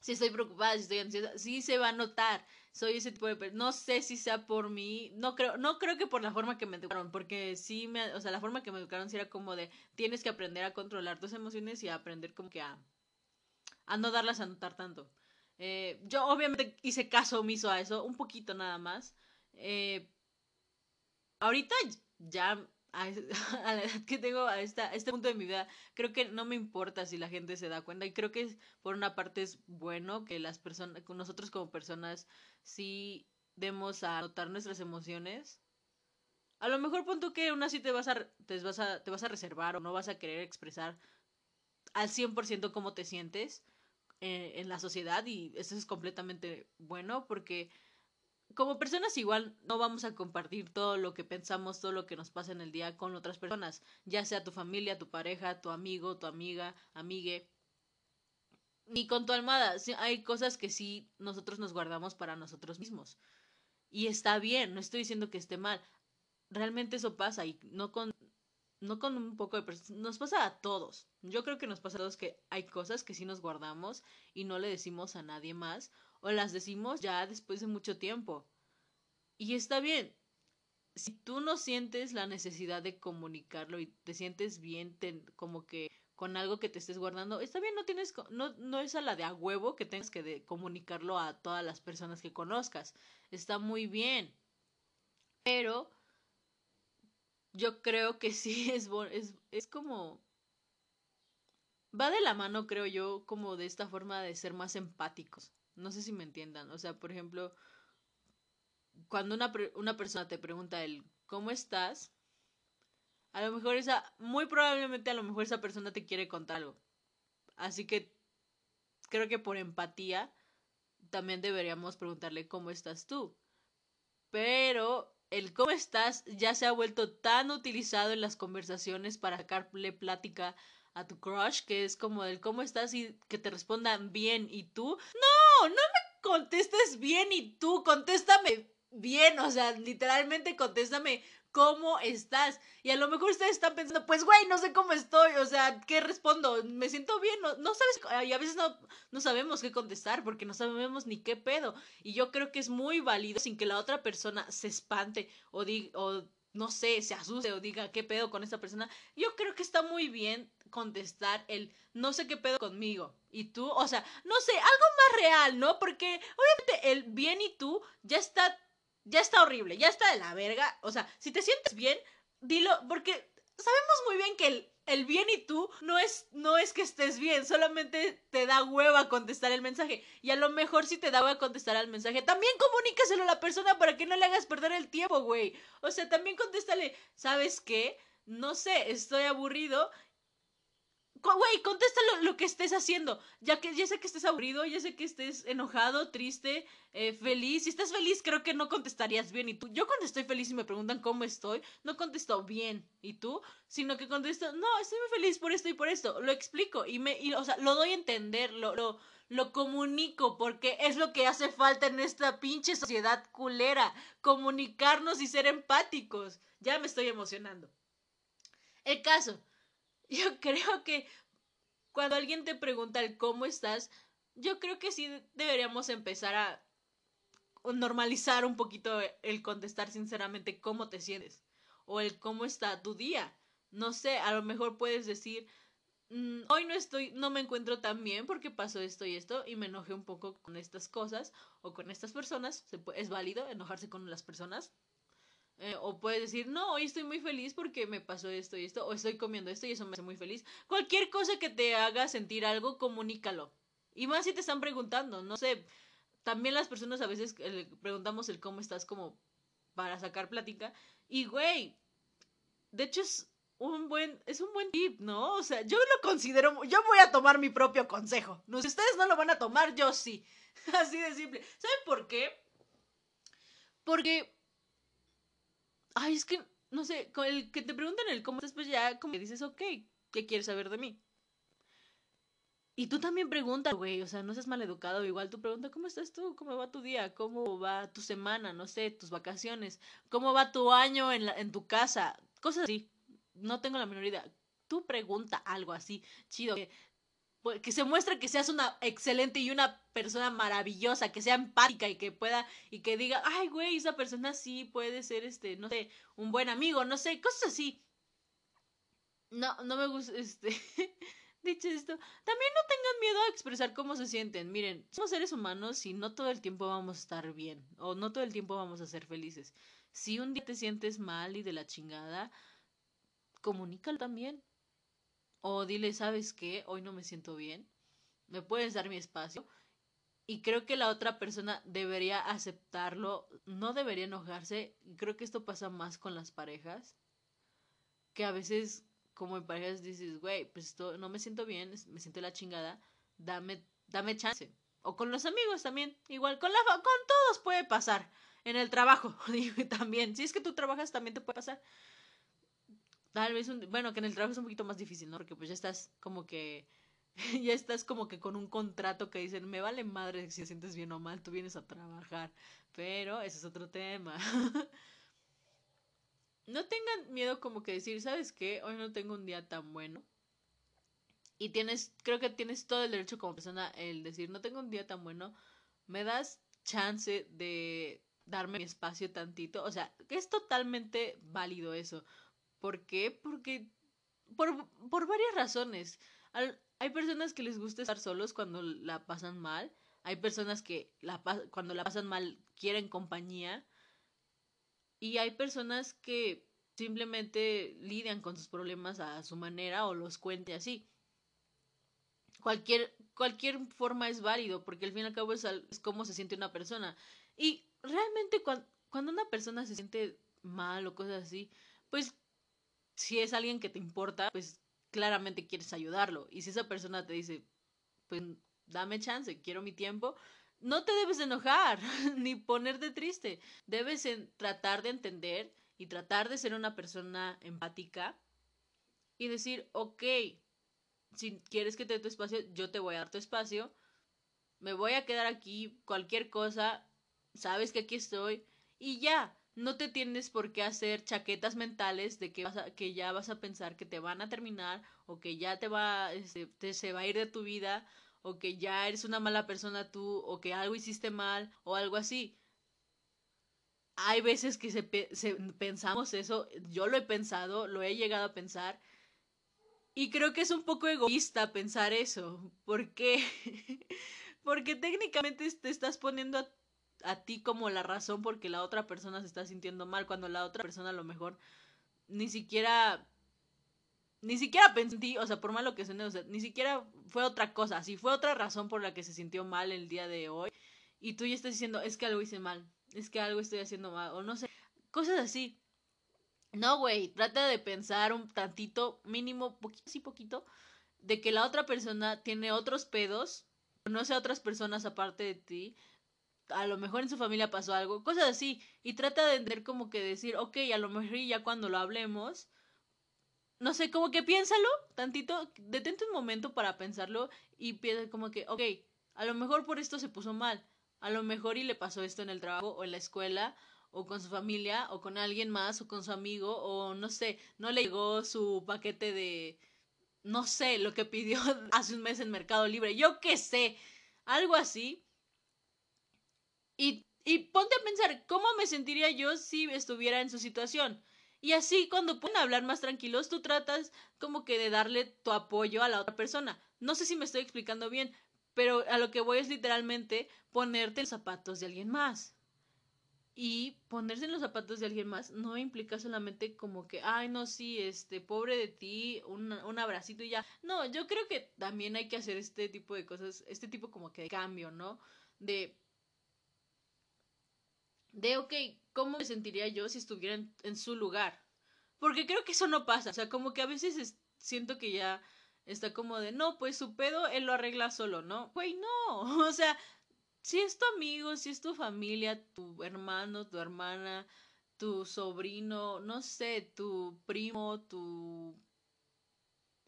si estoy preocupada, si estoy ansiosa, sí se va a notar, soy ese tipo de no sé si sea por mí, no creo, no creo que por la forma que me educaron, porque sí me, o sea, la forma que me educaron sí era como de, tienes que aprender a controlar tus emociones y a aprender como que a a no darlas a notar tanto. Eh, yo obviamente hice caso omiso a eso, un poquito nada más. Eh, ahorita ya a, la edad que tengo a, esta, este punto de mi vida, creo que no me importa si la gente se da cuenta y creo que por una parte es bueno que las personas, nosotros como personas sí demos a notar nuestras emociones. A lo mejor pon tú que aún así te vas a, te vas a, te vas a reservar o no vas a querer expresar al 100% cómo te sientes eh, en la sociedad y eso es completamente bueno porque como personas igual no vamos a compartir todo lo que pensamos, todo lo que nos pasa en el día con otras personas, ya sea tu familia, tu pareja, tu amigo, tu amiga, amigue, ni con tu almada. Hay cosas que sí nosotros nos guardamos para nosotros mismos. Y está bien, no estoy diciendo que esté mal. Realmente eso pasa y no con no con un poco de nos pasa a todos. Yo creo que nos pasa a todos que hay cosas que sí nos guardamos y no le decimos a nadie más o las decimos ya después de mucho tiempo. Y está bien. Si tú no sientes la necesidad de comunicarlo y te sientes bien como que con algo que te estés guardando, está bien, no tienes no no es a la de a huevo que tengas que comunicarlo a todas las personas que conozcas. Está muy bien. Pero yo creo que sí es, es, es como... Va de la mano, creo yo, como de esta forma de ser más empáticos. No sé si me entiendan. O sea, por ejemplo, cuando una, una persona te pregunta el ¿cómo estás? A lo mejor esa, muy probablemente a lo mejor esa persona te quiere contar algo. Así que creo que por empatía también deberíamos preguntarle ¿cómo estás tú? Pero el cómo estás ya se ha vuelto tan utilizado en las conversaciones para sacarle plática a tu crush, que es como el cómo estás y que te respondan bien y tú. No, no me contestes bien y tú, contéstame bien, o sea, literalmente contéstame cómo estás. Y a lo mejor ustedes están pensando, pues güey, no sé cómo estoy, o sea, ¿qué respondo? ¿Me siento bien? No, no sabes, y a veces no, no sabemos qué contestar porque no sabemos ni qué pedo. Y yo creo que es muy válido sin que la otra persona se espante o diga, o no sé, se asuste o diga qué pedo con esta persona. Yo creo que está muy bien contestar el no sé qué pedo conmigo. Y tú, o sea, no sé, algo más real, ¿no? Porque obviamente el bien y tú ya está ya está horrible, ya está de la verga. O sea, si te sientes bien, dilo, porque sabemos muy bien que el, el bien y tú no es, no es que estés bien, solamente te da hueva contestar el mensaje. Y a lo mejor si te da hueva contestar al mensaje, también comunícaselo a la persona para que no le hagas perder el tiempo, güey. O sea, también contéstale, ¿sabes qué? No sé, estoy aburrido Güey, contesta lo, que estés haciendo. Ya que ya sé que estés aburrido, ya sé que estés enojado, triste, eh, feliz. Si estás feliz, creo que no contestarías bien. Y tú, yo cuando estoy feliz y me preguntan cómo estoy, no contesto bien. ¿Y tú? Sino que contesto, no, estoy muy feliz por esto y por esto. Lo explico y me, o sea, lo doy a entender, lo, lo, lo comunico porque es lo que hace falta en esta pinche sociedad culera. Comunicarnos y ser empáticos. Ya me estoy emocionando. El caso yo creo que cuando alguien te pregunta el cómo estás, yo creo que sí deberíamos empezar a normalizar un poquito el contestar sinceramente cómo te sientes o el cómo está tu día. No sé, a lo mejor puedes decir, mm, hoy no estoy, no me encuentro tan bien porque pasó esto y esto y me enojé un poco con estas cosas o con estas personas. es válido enojarse con las personas, eh, o puedes decir, no, hoy estoy muy feliz porque me pasó esto y esto, o estoy comiendo esto y eso me hace muy feliz. Cualquier cosa que te haga sentir algo, comunícalo. Y más si te están preguntando, no sé. También las personas a veces le preguntamos el cómo estás como para sacar plática. Y güey, de hecho es un buen, es un buen tip, ¿no? O sea, yo lo considero, yo voy a tomar mi propio consejo. No, si ustedes no lo van a tomar, yo sí. Así de simple. ¿Saben por qué? Porque ay, es que, no sé, el que te preguntan el cómo estás, pues ya como que dices, ok, ¿qué quieres saber de mí? Y tú también pregunta, güey, o sea, no seas maleducado, igual tú pregunta, ¿cómo estás tú? ¿Cómo va tu día? ¿Cómo va tu semana? No sé, tus vacaciones. ¿Cómo va tu año en, tu casa? Cosas así. No tengo la menor idea. Tú pregunta algo así, chido. Que se muestre que seas una excelente y una persona maravillosa, que sea empática y que pueda y que diga, ay, güey, esa persona sí puede ser, este, no sé, un buen amigo, no sé, cosas así. No, no me gusta, este, dicho esto, también no tengan miedo a expresar cómo se sienten. Miren, somos seres humanos y no todo el tiempo vamos a estar bien o no todo el tiempo vamos a ser felices. Si un día te sientes mal y de la chingada, comunícalo también. O dile, ¿sabes qué? Hoy no me siento bien. ¿Me puedes dar mi espacio? Y creo que la otra persona debería aceptarlo, no debería enojarse. Creo que esto pasa más con las parejas. Que a veces, como en parejas, dices, güey, pues esto, no me siento bien, me siento la chingada, dame, dame chance. O con los amigos también, igual, con, la, con todos puede pasar. En el trabajo, también. Si es que tú trabajas, también te puede pasar. Tal vez, un, bueno, que en el trabajo es un poquito más difícil, ¿no? Porque pues ya estás como que, ya estás como que con un contrato que dicen, me vale madre si te sientes bien o mal, tú vienes a trabajar. Pero ese es otro tema. no tengan miedo como que decir, ¿sabes qué? Hoy no tengo un día tan bueno. Y tienes, creo que tienes todo el derecho como persona el decir, no tengo un día tan bueno, me das chance de darme mi espacio tantito. O sea, es totalmente válido eso. ¿Por qué? Porque por, por varias razones. hay personas que les gusta estar solos cuando la pasan mal. Hay personas que cuando la pasan mal quieren compañía. Y hay personas que simplemente lidian con sus problemas a su manera o los cuente así. Cualquier, cualquier forma es válido porque al fin y al cabo es, es cómo se siente una persona. Y realmente cuando, cuando una persona se siente mal o cosas así, pues si es alguien que te importa, pues claramente quieres ayudarlo. Y si esa persona te dice, pues dame chance, quiero mi tiempo, no te debes de enojar ni ponerte triste. Debes tratar de entender y tratar de ser una persona empática y decir, ok, si quieres que te dé tu espacio, yo te voy a dar tu espacio. Me voy a quedar aquí, cualquier cosa, sabes que aquí estoy y ya. No te tienes por qué hacer chaquetas mentales de que, vas que ya vas a pensar que te van a terminar o que ya te va, este, te, se va a ir de tu vida o que ya eres una mala persona tú o que algo hiciste mal o algo así. Hay veces que se, pensamos eso, yo lo he pensado, lo he llegado a pensar y creo que es un poco egoísta pensar eso. ¿Por qué? Porque técnicamente te estás poniendo a a ti como la razón porque la otra persona se está sintiendo mal, cuando la otra persona a lo mejor ni siquiera ni siquiera pensé o sea, por malo que suene, o sea, ni siquiera fue otra cosa, si fue otra razón por la que se sintió mal el día de hoy y tú ya estás diciendo, es que algo hice mal, es que algo estoy haciendo mal, o no sé, cosas así. No, güey, trata de pensar un tantito, mínimo, poquito, poquito, de que la otra persona tiene otros pedos, conoce a otras personas aparte de ti, a lo mejor en su familia pasó algo, cosas así, y trata de entender como que decir, ok, a lo mejor ya cuando lo hablemos, no sé, como que piénsalo tantito, detente un momento para pensarlo y piensa como que, ok, a lo mejor por esto se puso mal, a lo mejor y le pasó esto en el trabajo o en la escuela o con su familia o con alguien más o con su amigo o no sé, no le llegó su paquete de no sé, lo que pidió hace un mes en Mercado Libre, yo qué sé, algo así y, ponte a pensar, ¿cómo me sentiría yo si estuviera en su situación? Y así cuando pueden hablar más tranquilos, tú tratas como que de darle tu apoyo a la otra persona. No sé si me estoy explicando bien, pero a lo que voy es literalmente ponerte en los zapatos de alguien más. Y ponerse en los zapatos de alguien más no implica solamente como que, ay, no, sí, este, pobre de ti, un, un abracito y ya. No, yo creo que también hay que hacer este tipo de cosas, este tipo como que de cambio, ¿no? De de, ok, ¿cómo me sentiría yo si estuviera en, su lugar? Porque creo que eso no pasa, o sea, como que a veces siento que ya está como de, no, pues su pedo él lo arregla solo, ¿no? Güey, no, o sea, si es tu amigo, si es tu familia, tu hermano, tu hermana, tu sobrino, no sé, tu primo, tu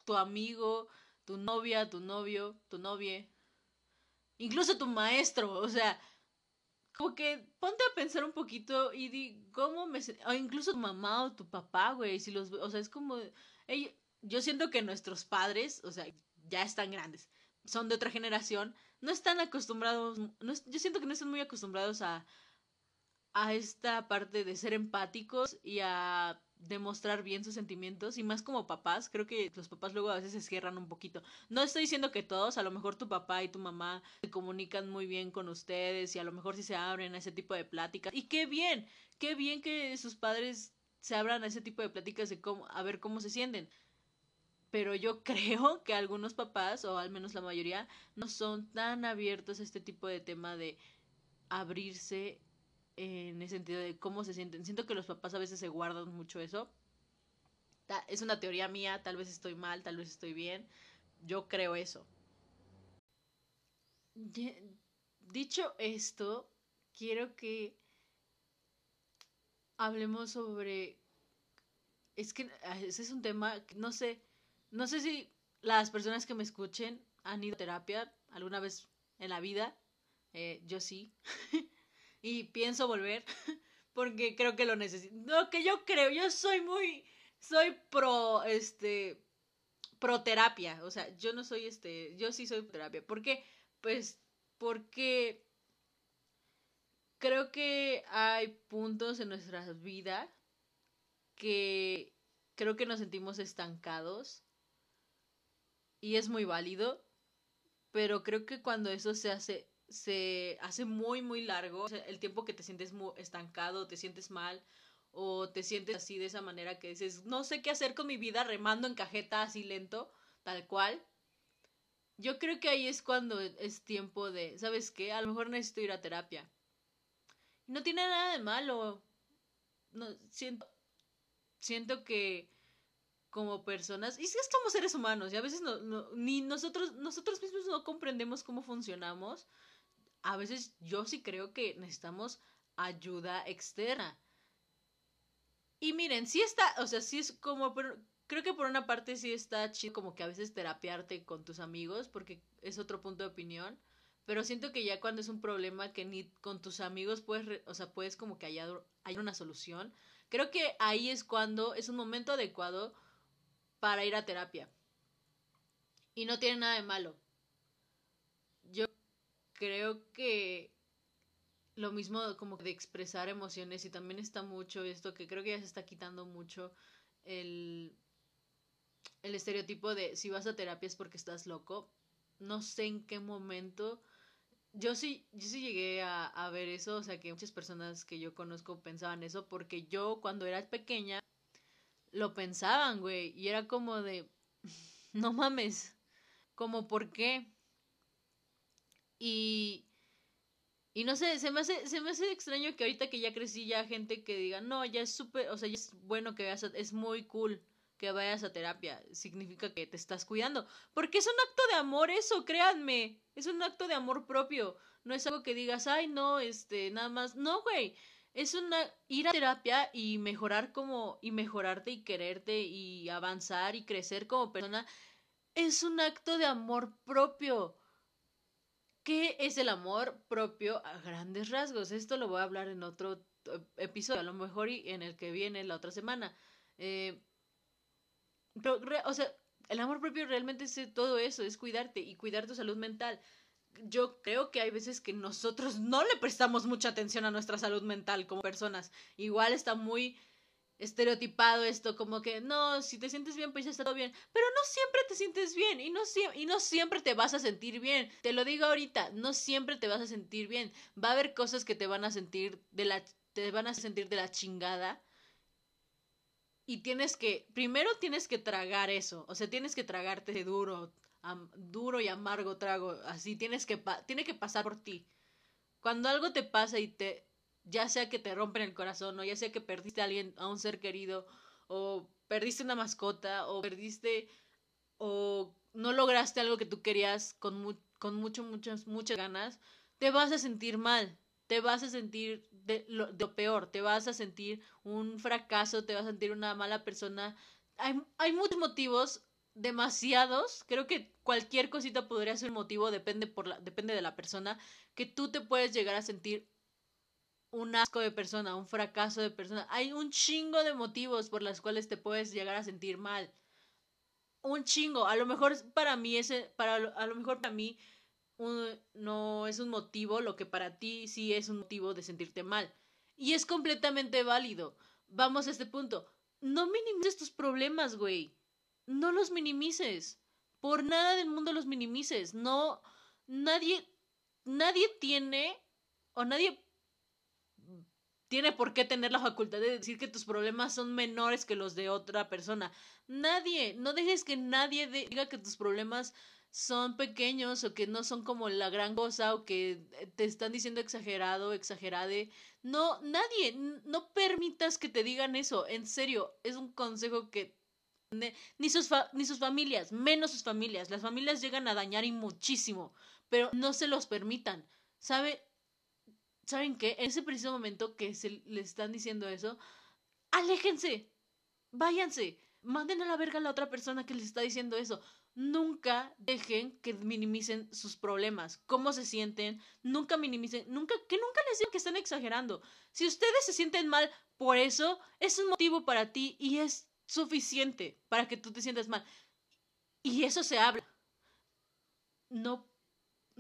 tu amigo, tu novia, tu novio, tu novia, incluso tu maestro, o sea, como que ponte a pensar un poquito y di cómo me o incluso tu mamá o tu papá, güey, si los, o sea, es como yo siento que nuestros padres, o sea, ya están grandes, son de otra generación, no están acostumbrados, yo siento que no están muy acostumbrados a a esta parte de ser empáticos y a demostrar bien sus sentimientos y más como papás, creo que los papás luego a veces se cierran un poquito. No estoy diciendo que todos, a lo mejor tu papá y tu mamá se comunican muy bien con ustedes y a lo mejor sí se abren a ese tipo de pláticas. Y qué bien, qué bien que sus padres se abran a ese tipo de pláticas de cómo, a ver cómo se sienten. Pero yo creo que algunos papás, o al menos la mayoría, no son tan abiertos a este tipo de tema de abrirse en ese sentido de cómo se sienten. Siento que los papás a veces se guardan mucho eso. Es una teoría mía, tal vez estoy mal, tal vez estoy bien. Yo creo eso. Dicho esto, quiero que hablemos sobre... Es que ah, ese es un tema, no sé, no sé si las personas que me escuchen han ido a terapia alguna vez en la vida. Eh, yo sí. y pienso volver porque creo que lo necesito. Lo que yo creo, yo soy muy, soy pro, este, pro terapia, o sea, yo no soy este, yo sí soy terapia. ¿Por qué? Pues porque creo que hay puntos en nuestra vida que creo que nos sentimos estancados y es muy válido, pero creo que cuando eso se hace se hace muy, muy largo. el tiempo que te sientes muy estancado, te sientes mal o te sientes así de esa manera que dices, no sé qué hacer con mi vida remando en cajeta así lento, tal cual. Yo creo que ahí es cuando es tiempo de, ¿sabes qué? A lo mejor necesito ir a terapia. No tiene nada de malo. No, siento, siento que como personas, y si es seres humanos, y a veces no, ni nosotros, nosotros mismos no comprendemos cómo funcionamos, a veces yo sí creo que necesitamos ayuda externa. Y miren, sí está, o sea, sí es como, creo que por una parte sí está chido como que a veces terapiarte con tus amigos, porque es otro punto de opinión. Pero siento que ya cuando es un problema que ni con tus amigos puedes, o sea, puedes como que hallar, una solución, creo que ahí es cuando es un momento adecuado para ir a terapia. Y no tiene nada de malo. Creo que lo mismo como de expresar emociones y también está mucho esto que creo que ya se está quitando mucho el, el estereotipo de si vas a terapia es porque estás loco. No sé en qué momento. Yo sí, yo sí llegué a, a ver eso, o sea que muchas personas que yo conozco pensaban eso, porque yo cuando era pequeña lo pensaban, güey, y era como de, no mames, como por qué. Y, y no sé, se me hace, se me hace extraño que ahorita que ya crecí ya gente que diga, no, ya es súper, o sea, ya es bueno que veas, es muy cool que vayas a terapia, significa que te estás cuidando, porque es un acto de amor eso, créanme, es un acto de amor propio, no es algo que digas, ay, no, este, nada más, no, güey, es una ir a terapia y mejorar como y mejorarte y quererte y avanzar y crecer como persona es un acto de amor propio. ¿Qué es el amor propio a grandes rasgos? Esto lo voy a hablar en otro eh, episodio, a lo mejor y en el que viene la otra semana. Eh, pero, o sea, el amor propio realmente es todo eso, es cuidarte y cuidar tu salud mental. Yo creo que hay veces que nosotros no le prestamos mucha atención a nuestra salud mental como personas. Igual está muy estereotipado esto, como que no, si te sientes bien, pues ya está todo bien. Pero no siempre te sientes bien y no, y no siempre te vas a sentir bien. Te lo digo ahorita, no siempre te vas a sentir bien. Va a haber cosas que te van a sentir de la, te van a sentir de la chingada. Y tienes que, primero tienes que tragar eso, o sea, tienes que tragarte duro, duro y amargo trago, así, tienes que, tiene que pasar por ti. Cuando algo te pasa y te, ya sea que te rompen el corazón o ya sea que perdiste a alguien, a un ser querido o perdiste una mascota o perdiste o no lograste algo que tú querías con, con mucho, muchas, muchas ganas, te vas a sentir mal, te vas a sentir de lo, peor, te vas a sentir un fracaso, te vas a sentir una mala persona. Hay, hay muchos motivos, demasiados, creo que cualquier cosita podría ser motivo, depende, por la, depende de la persona, que tú te puedes llegar a sentir un asco de persona, un fracaso de persona. Hay un chingo de motivos por los cuales te puedes llegar a sentir mal. Un chingo. A lo mejor para mí ese, para a lo mejor para mí no es un motivo lo que para ti sí es un motivo de sentirte mal. Y es completamente válido. Vamos a este punto. No minimices tus problemas, güey. No los minimices. Por nada del mundo los minimices. No, nadie, nadie tiene o nadie tiene por qué tener la facultad de decir que tus problemas son menores que los de otra persona. Nadie, no dejes que nadie diga que tus problemas son pequeños o que no son como la gran cosa o que te están diciendo exagerado, exagerade. No, nadie, no permitas que te digan eso. En serio, es un consejo que ni sus, ni sus familias, menos sus familias. Las familias llegan a dañar y muchísimo, pero no se los permitan. ¿Sabe? ¿Saben qué? En ese preciso momento que se le están diciendo eso, aléjense, váyanse, manden a la verga a la otra persona que les está diciendo eso. Nunca dejen que minimicen sus problemas, cómo se sienten, nunca minimicen, nunca, que nunca les digan que están exagerando. Si ustedes se sienten mal por eso, es un motivo para ti y es suficiente para que tú te sientas mal. Y eso se habla. No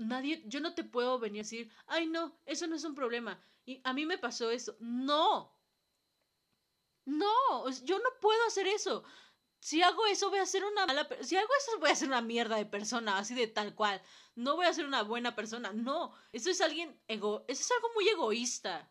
nadie, yo no te puedo venir a decir, ay no, eso no es un problema. Y a mí me pasó eso. No. No, yo no puedo hacer eso. Si hago eso voy a ser una mala si hago eso voy a ser una mierda de persona, así de tal cual. No voy a ser una buena persona. No, eso es alguien ego, eso es algo muy egoísta.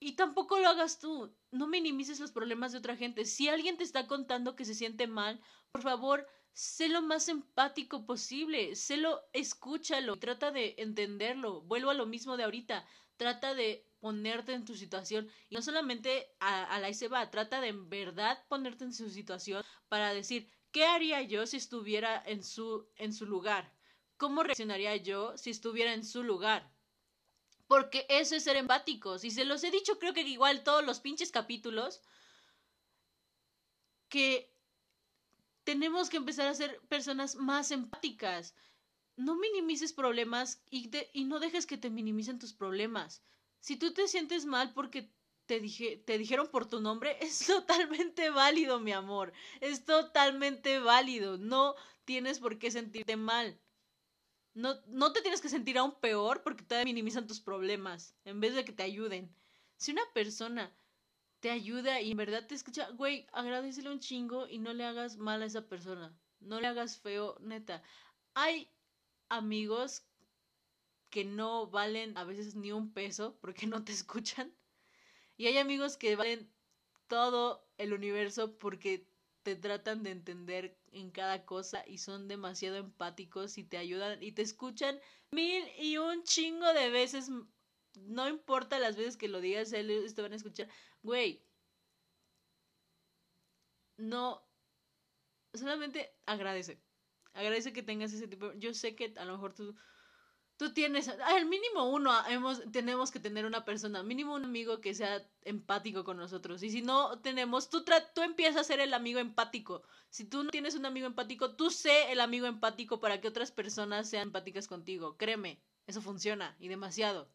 Y tampoco lo hagas tú. No minimices los problemas de otra gente. Si alguien te está contando que se siente mal, por favor, sé lo más empático posible, sélo, escúchalo, trata de entenderlo. Vuelvo a lo mismo de ahorita, trata de ponerte en tu situación y no solamente a, la se va, trata de en verdad ponerte en su situación para decir, ¿qué haría yo si estuviera en su, en su lugar? cómo reaccionaría yo si estuviera en su lugar. Porque eso es ser empáticos. Y se los he dicho, creo que igual todos los pinches capítulos. Que tenemos que empezar a ser personas más empáticas. No minimices problemas y, no dejes que te minimicen tus problemas. Si tú te sientes mal porque te, dije, te dijeron por tu nombre, es totalmente válido, mi amor. Es totalmente válido. No tienes por qué sentirte mal. No te tienes que sentir aún peor porque te minimizan tus problemas en vez de que te ayuden. Si una persona te ayuda y en verdad te escucha, güey, agradecele un chingo y no le hagas mal a esa persona. No le hagas feo, neta. Hay amigos que no valen a veces ni un peso porque no te escuchan. Y hay amigos que valen todo el universo porque te tratan de entender en cada cosa y son demasiado empáticos y te ayudan y te escuchan mil y un chingo de veces no importa las veces que lo digas, ellos te van a escuchar. Güey, no, solamente agradece. Agradece que tengas ese tipo. Yo sé que a lo mejor tú, tú tienes, al mínimo uno, hemos, tenemos que tener una persona, mínimo un amigo que sea empático con nosotros. Y si no tenemos, tú, tú empiezas a ser el amigo empático. Si tú no tienes un amigo empático, tú sé el amigo empático para que otras personas sean empáticas contigo. Créeme, eso funciona y demasiado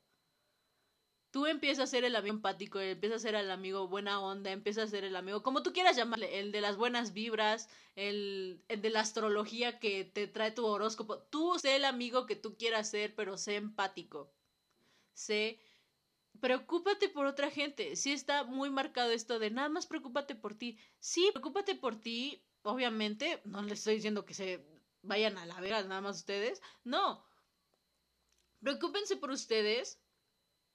tú empiezas a ser el amigo empático, empiezas a ser el amigo buena onda, empiezas a ser el amigo, como tú quieras llamarle, el de las buenas vibras, el, de la astrología que te trae tu horóscopo. Tú sé el amigo que tú quieras ser, pero sé empático. Sé, preocúpate por otra gente. Sí está muy marcado esto de nada más preocúpate por ti. Sí, preocúpate por ti, obviamente, no les estoy diciendo que se vayan a la vera nada más ustedes, no. Preocúpense por ustedes,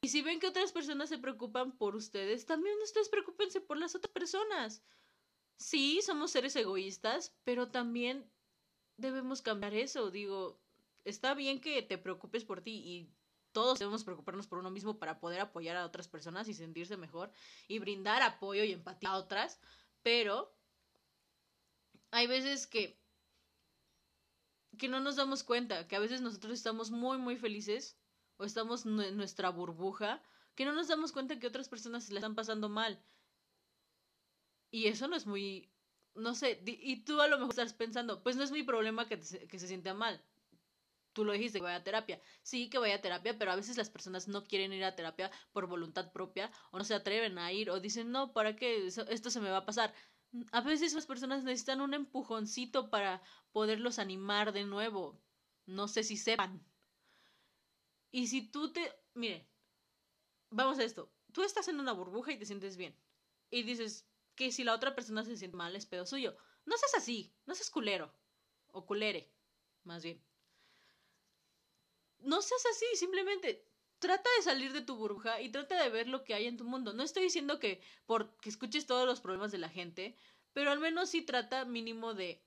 y si ven que otras personas se preocupan por ustedes, también ustedes preocupense por las otras personas. Sí, somos seres egoístas, pero también debemos cambiar eso. Digo, está bien que te preocupes por ti y todos debemos preocuparnos por uno mismo para poder apoyar a otras personas y sentirse mejor y brindar apoyo y empatía a otras, pero hay veces que que no nos damos cuenta, que a veces nosotros estamos muy muy felices o estamos en nuestra burbuja que no nos damos cuenta que otras personas se la están pasando mal. Y eso no es muy... No sé, y tú a lo mejor estás pensando, pues no es mi problema que, que se sienta mal. Tú lo dijiste, que vaya a terapia. Sí, que vaya a terapia, pero a veces las personas no quieren ir a terapia por voluntad propia o no se atreven a ir o dicen, no, ¿para qué? Esto se me va a pasar. A veces las personas necesitan un empujoncito para poderlos animar de nuevo. No sé si sepan. Y si tú te... Mire, vamos a esto. Tú estás en una burbuja y te sientes bien. Y dices que si la otra persona se siente mal es pedo suyo. No seas así, no seas culero. O culere, más bien. No seas así, simplemente trata de salir de tu burbuja y trata de ver lo que hay en tu mundo. No estoy diciendo que porque escuches todos los problemas de la gente, pero al menos sí trata mínimo de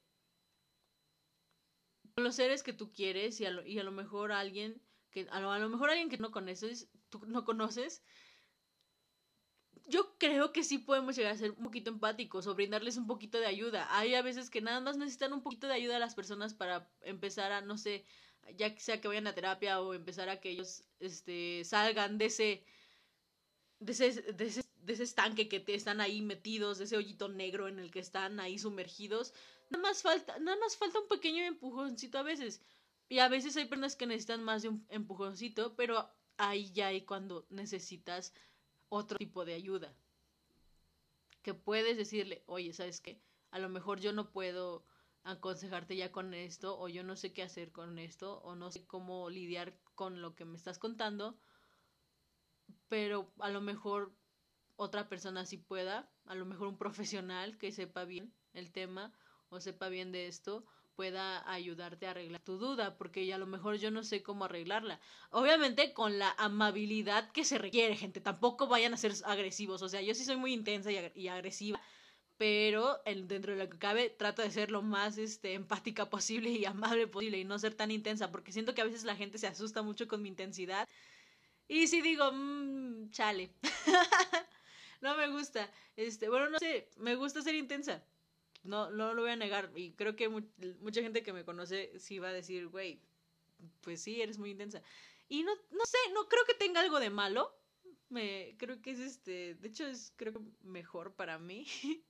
los seres que tú quieres y a lo, y a lo mejor alguien que a lo, mejor alguien que no conoces, tú no conoces, yo creo que sí podemos llegar a ser un poquito empáticos o brindarles un poquito de ayuda. Hay a veces que nada más necesitan un poquito de ayuda a las personas para empezar a, no sé, ya sea que vayan a terapia o empezar a que ellos este, salgan de ese, de ese, de ese, de ese estanque que te están ahí metidos, de ese hoyito negro en el que están ahí sumergidos. Nada más falta, nada más falta un pequeño empujoncito a veces. Y a veces hay personas que necesitan más de un empujoncito, pero ahí ya hay cuando necesitas otro tipo de ayuda. Que puedes decirle, oye, ¿sabes qué? A lo mejor yo no puedo aconsejarte ya con esto, o yo no sé qué hacer con esto, o no sé cómo lidiar con lo que me estás contando, pero a lo mejor otra persona sí pueda, a lo mejor un profesional que sepa bien el tema o sepa bien de esto, pueda ayudarte a arreglar tu duda, porque a lo mejor yo no sé cómo arreglarla. Obviamente con la amabilidad que se requiere, gente, tampoco vayan a ser agresivos, o sea, yo sí soy muy intensa y, agresiva, pero dentro de lo que cabe trato de ser lo más este, empática posible y amable posible y no ser tan intensa, porque siento que a veces la gente se asusta mucho con mi intensidad. Y si digo, mmm, chale. no me gusta. Este, bueno, no sé, me gusta ser intensa no, no lo voy a negar. Y creo que mucha gente que me conoce sí va a decir, güey, pues sí, eres muy intensa. Y no, no sé, no creo que tenga algo de malo. Me, creo que es este, de hecho es creo mejor para mí.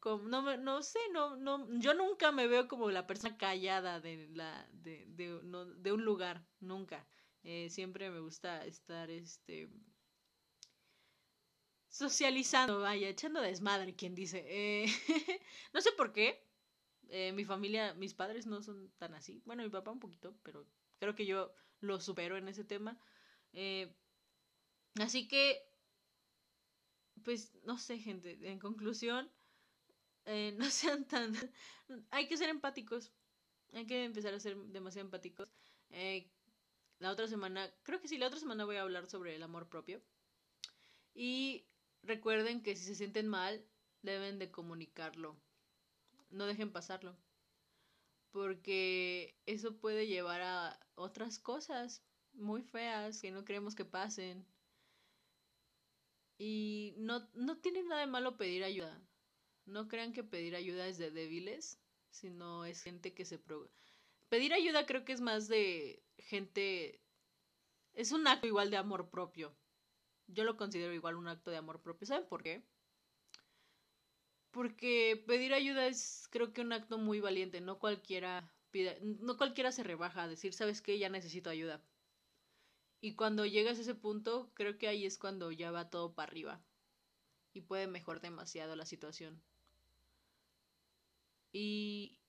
como, no, no sé, no, no, yo nunca me veo como la persona callada de la, de, de, no, de un lugar, nunca. Eh, siempre me gusta estar, este, socializando, vaya, echando desmadre, quien dice. Eh, no sé por qué. Eh, mi familia, mis padres no son tan así. Bueno, mi papá un poquito, pero creo que yo lo supero en ese tema. Eh, así que, pues, no sé, gente, en conclusión, no sean tan... hay que ser empáticos. Hay que empezar a ser demasiado empáticos. La otra semana, creo que sí, la otra semana voy a hablar sobre el amor propio. Y recuerden que si se sienten mal, deben de comunicarlo. No dejen pasarlo porque eso puede llevar a otras cosas muy feas que no queremos que pasen. Y no, no tiene nada de malo pedir ayuda. No crean que pedir ayuda es de débiles, sino es gente que se... Pro... Pedir ayuda creo que es más de gente... Es un acto igual de amor propio. Yo lo considero igual un acto de amor propio. ¿Saben por qué? porque pedir ayuda es creo que un acto muy valiente, no cualquiera pide, no cualquiera se rebaja a decir, ¿sabes qué? Ya necesito ayuda. Y cuando llegas a ese punto, creo que ahí es cuando ya va todo para arriba y puede mejorar demasiado la situación. Y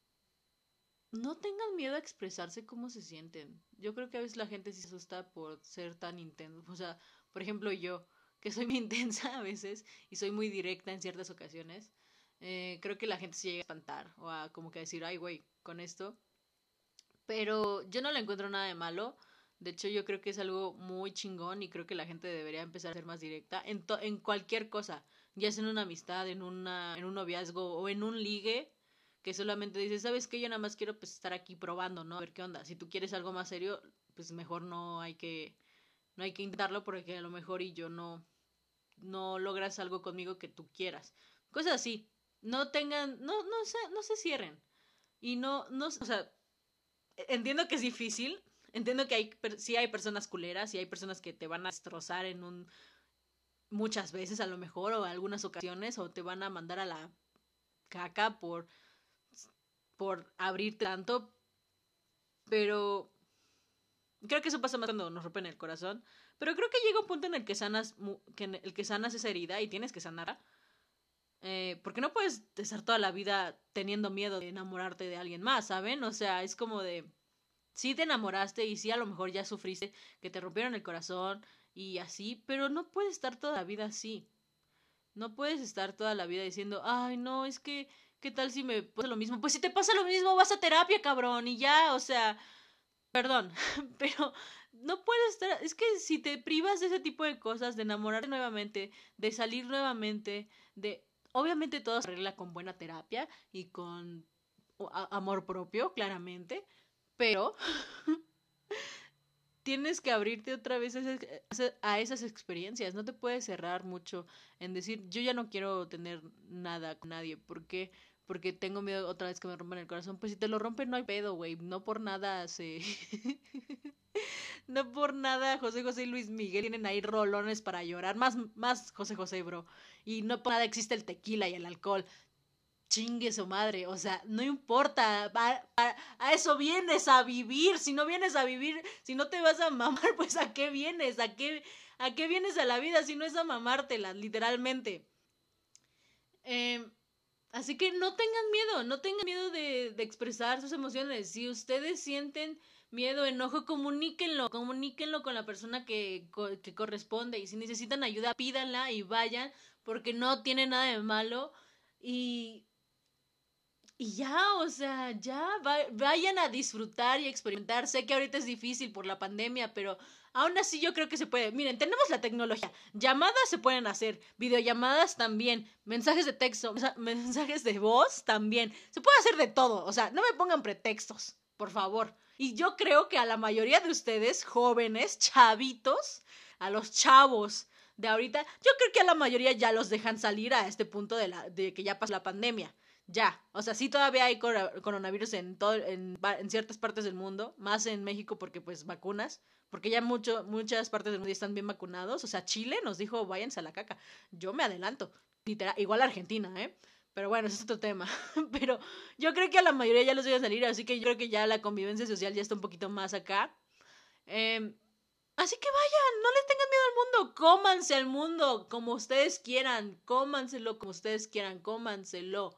no tengan miedo a expresarse cómo se sienten. Yo creo que a veces la gente se asusta por ser tan intenso. O sea, por ejemplo, yo, que soy muy intensa a veces y soy muy directa en ciertas ocasiones, eh, creo que la gente se llega a espantar o a como que decir, ay, güey, con esto. Pero yo no le encuentro nada de malo. De hecho, yo creo que es algo muy chingón y creo que la gente debería empezar a ser más directa en, en cualquier cosa, ya sea en una amistad, en, una, en un noviazgo o en un ligue, que solamente dices, ¿sabes qué? Yo nada más quiero pues, estar aquí probando, ¿no? A ver qué onda. Si tú quieres algo más serio, pues mejor no hay que, no hay que intentarlo porque a lo mejor y yo no, no logras algo conmigo que tú quieras. Cosas así no tengan, no, no se, no se cierren. Y no, no, o sea, entiendo que es difícil, entiendo que hay, sí hay personas culeras y hay personas que te van a destrozar en un, muchas veces a lo mejor, o algunas ocasiones, o te van a mandar a la caca por, por abrirte tanto, pero creo que eso pasa más cuando nos rompen el corazón, pero creo que llega un punto en el que sanas, que el que sanas esa herida y tienes que sanarla eh, porque no puedes estar toda la vida teniendo miedo de enamorarte de alguien más, ¿saben? O sea, es como de, sí te enamoraste y sí a lo mejor ya sufriste que te rompieron el corazón y así, pero no puedes estar toda la vida así. No puedes estar toda la vida diciendo, ay, no, es que, ¿qué tal si me pasa lo mismo? Pues si te pasa lo mismo, vas a terapia, cabrón, y ya, o sea, perdón, pero no puedes estar, es que si te privas de ese tipo de cosas, de enamorarte nuevamente, de salir nuevamente, de Obviamente todo se arregla con buena terapia y con amor propio, claramente, pero tienes que abrirte otra vez a esas experiencias. No te puedes cerrar mucho en decir, yo ya no quiero tener nada con nadie. ¿Por qué? Porque tengo miedo otra vez que me rompan el corazón. Pues si te lo rompen, no hay pedo, güey. No por nada se. no por nada José José y Luis Miguel tienen ahí rolones para llorar. Más, más José José, bro. Y no por nada existe el tequila y el alcohol. Chingue su madre, o sea, no importa, a, eso vienes a vivir, si no vienes a vivir, si no te vas a mamar, pues a qué vienes, a qué, a qué vienes a la vida si no es a mamártela, literalmente. Eh, así que no tengan miedo, no tengan miedo de, de expresar sus emociones. Si ustedes sienten miedo, enojo, comuníquenlo, comuníquenlo con la persona que, que corresponde y si necesitan ayuda, pídanla y vayan porque no tiene nada de malo y y ya, o sea, ya vayan a disfrutar y experimentar. Sé que ahorita es difícil por la pandemia, pero aún así yo creo que se puede. Miren, tenemos la tecnología. Llamadas se pueden hacer, videollamadas también, mensajes de texto, mensajes de voz también. Se puede hacer de todo, o sea, no me pongan pretextos, por favor. Y yo creo que a la mayoría de ustedes, jóvenes, chavitos, a los chavos de ahorita, yo creo que a la mayoría ya los dejan salir a este punto de, la, de que ya pasó la pandemia. Ya. O sea, sí todavía hay coronavirus en, todo, en, ciertas partes del mundo, más en México porque pues vacunas, porque ya mucho, muchas partes del mundo están bien vacunados. O sea, Chile nos dijo, váyanse a la caca. Yo me adelanto. Literal, igual Argentina, ¿eh? Pero bueno, ese es otro tema. Pero yo creo que a la mayoría ya los voy a salir, así que yo creo que ya la convivencia social ya está un poquito más acá. Eh, así que vayan, no les tengan miedo al mundo, cómanse al mundo como ustedes quieran, cómanselo como ustedes quieran, cómanselo.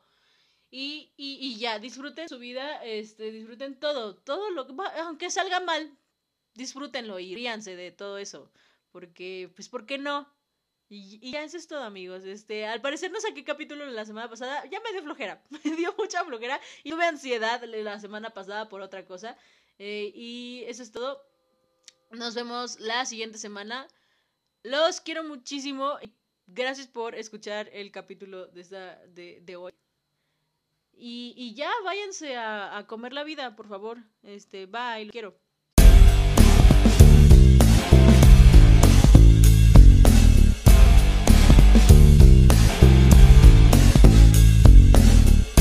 Y, y, y ya, disfruten su vida, este, disfruten todo, todo lo que, aunque salga mal, disfrútenlo y ríanse de todo eso. Porque, pues, ¿por qué no? Y, ya eso es todo, amigos. Este, al parecer no saqué capítulo la semana pasada. Ya me dio flojera. Me dio mucha flojera. Y tuve ansiedad la semana pasada por otra cosa. Eh, y eso es todo. Nos vemos la siguiente semana. Los quiero muchísimo. Gracias por escuchar el capítulo de, esta, de, de hoy. Y, y, ya váyanse a, comer la vida, por favor. Este, bye, lo quiero.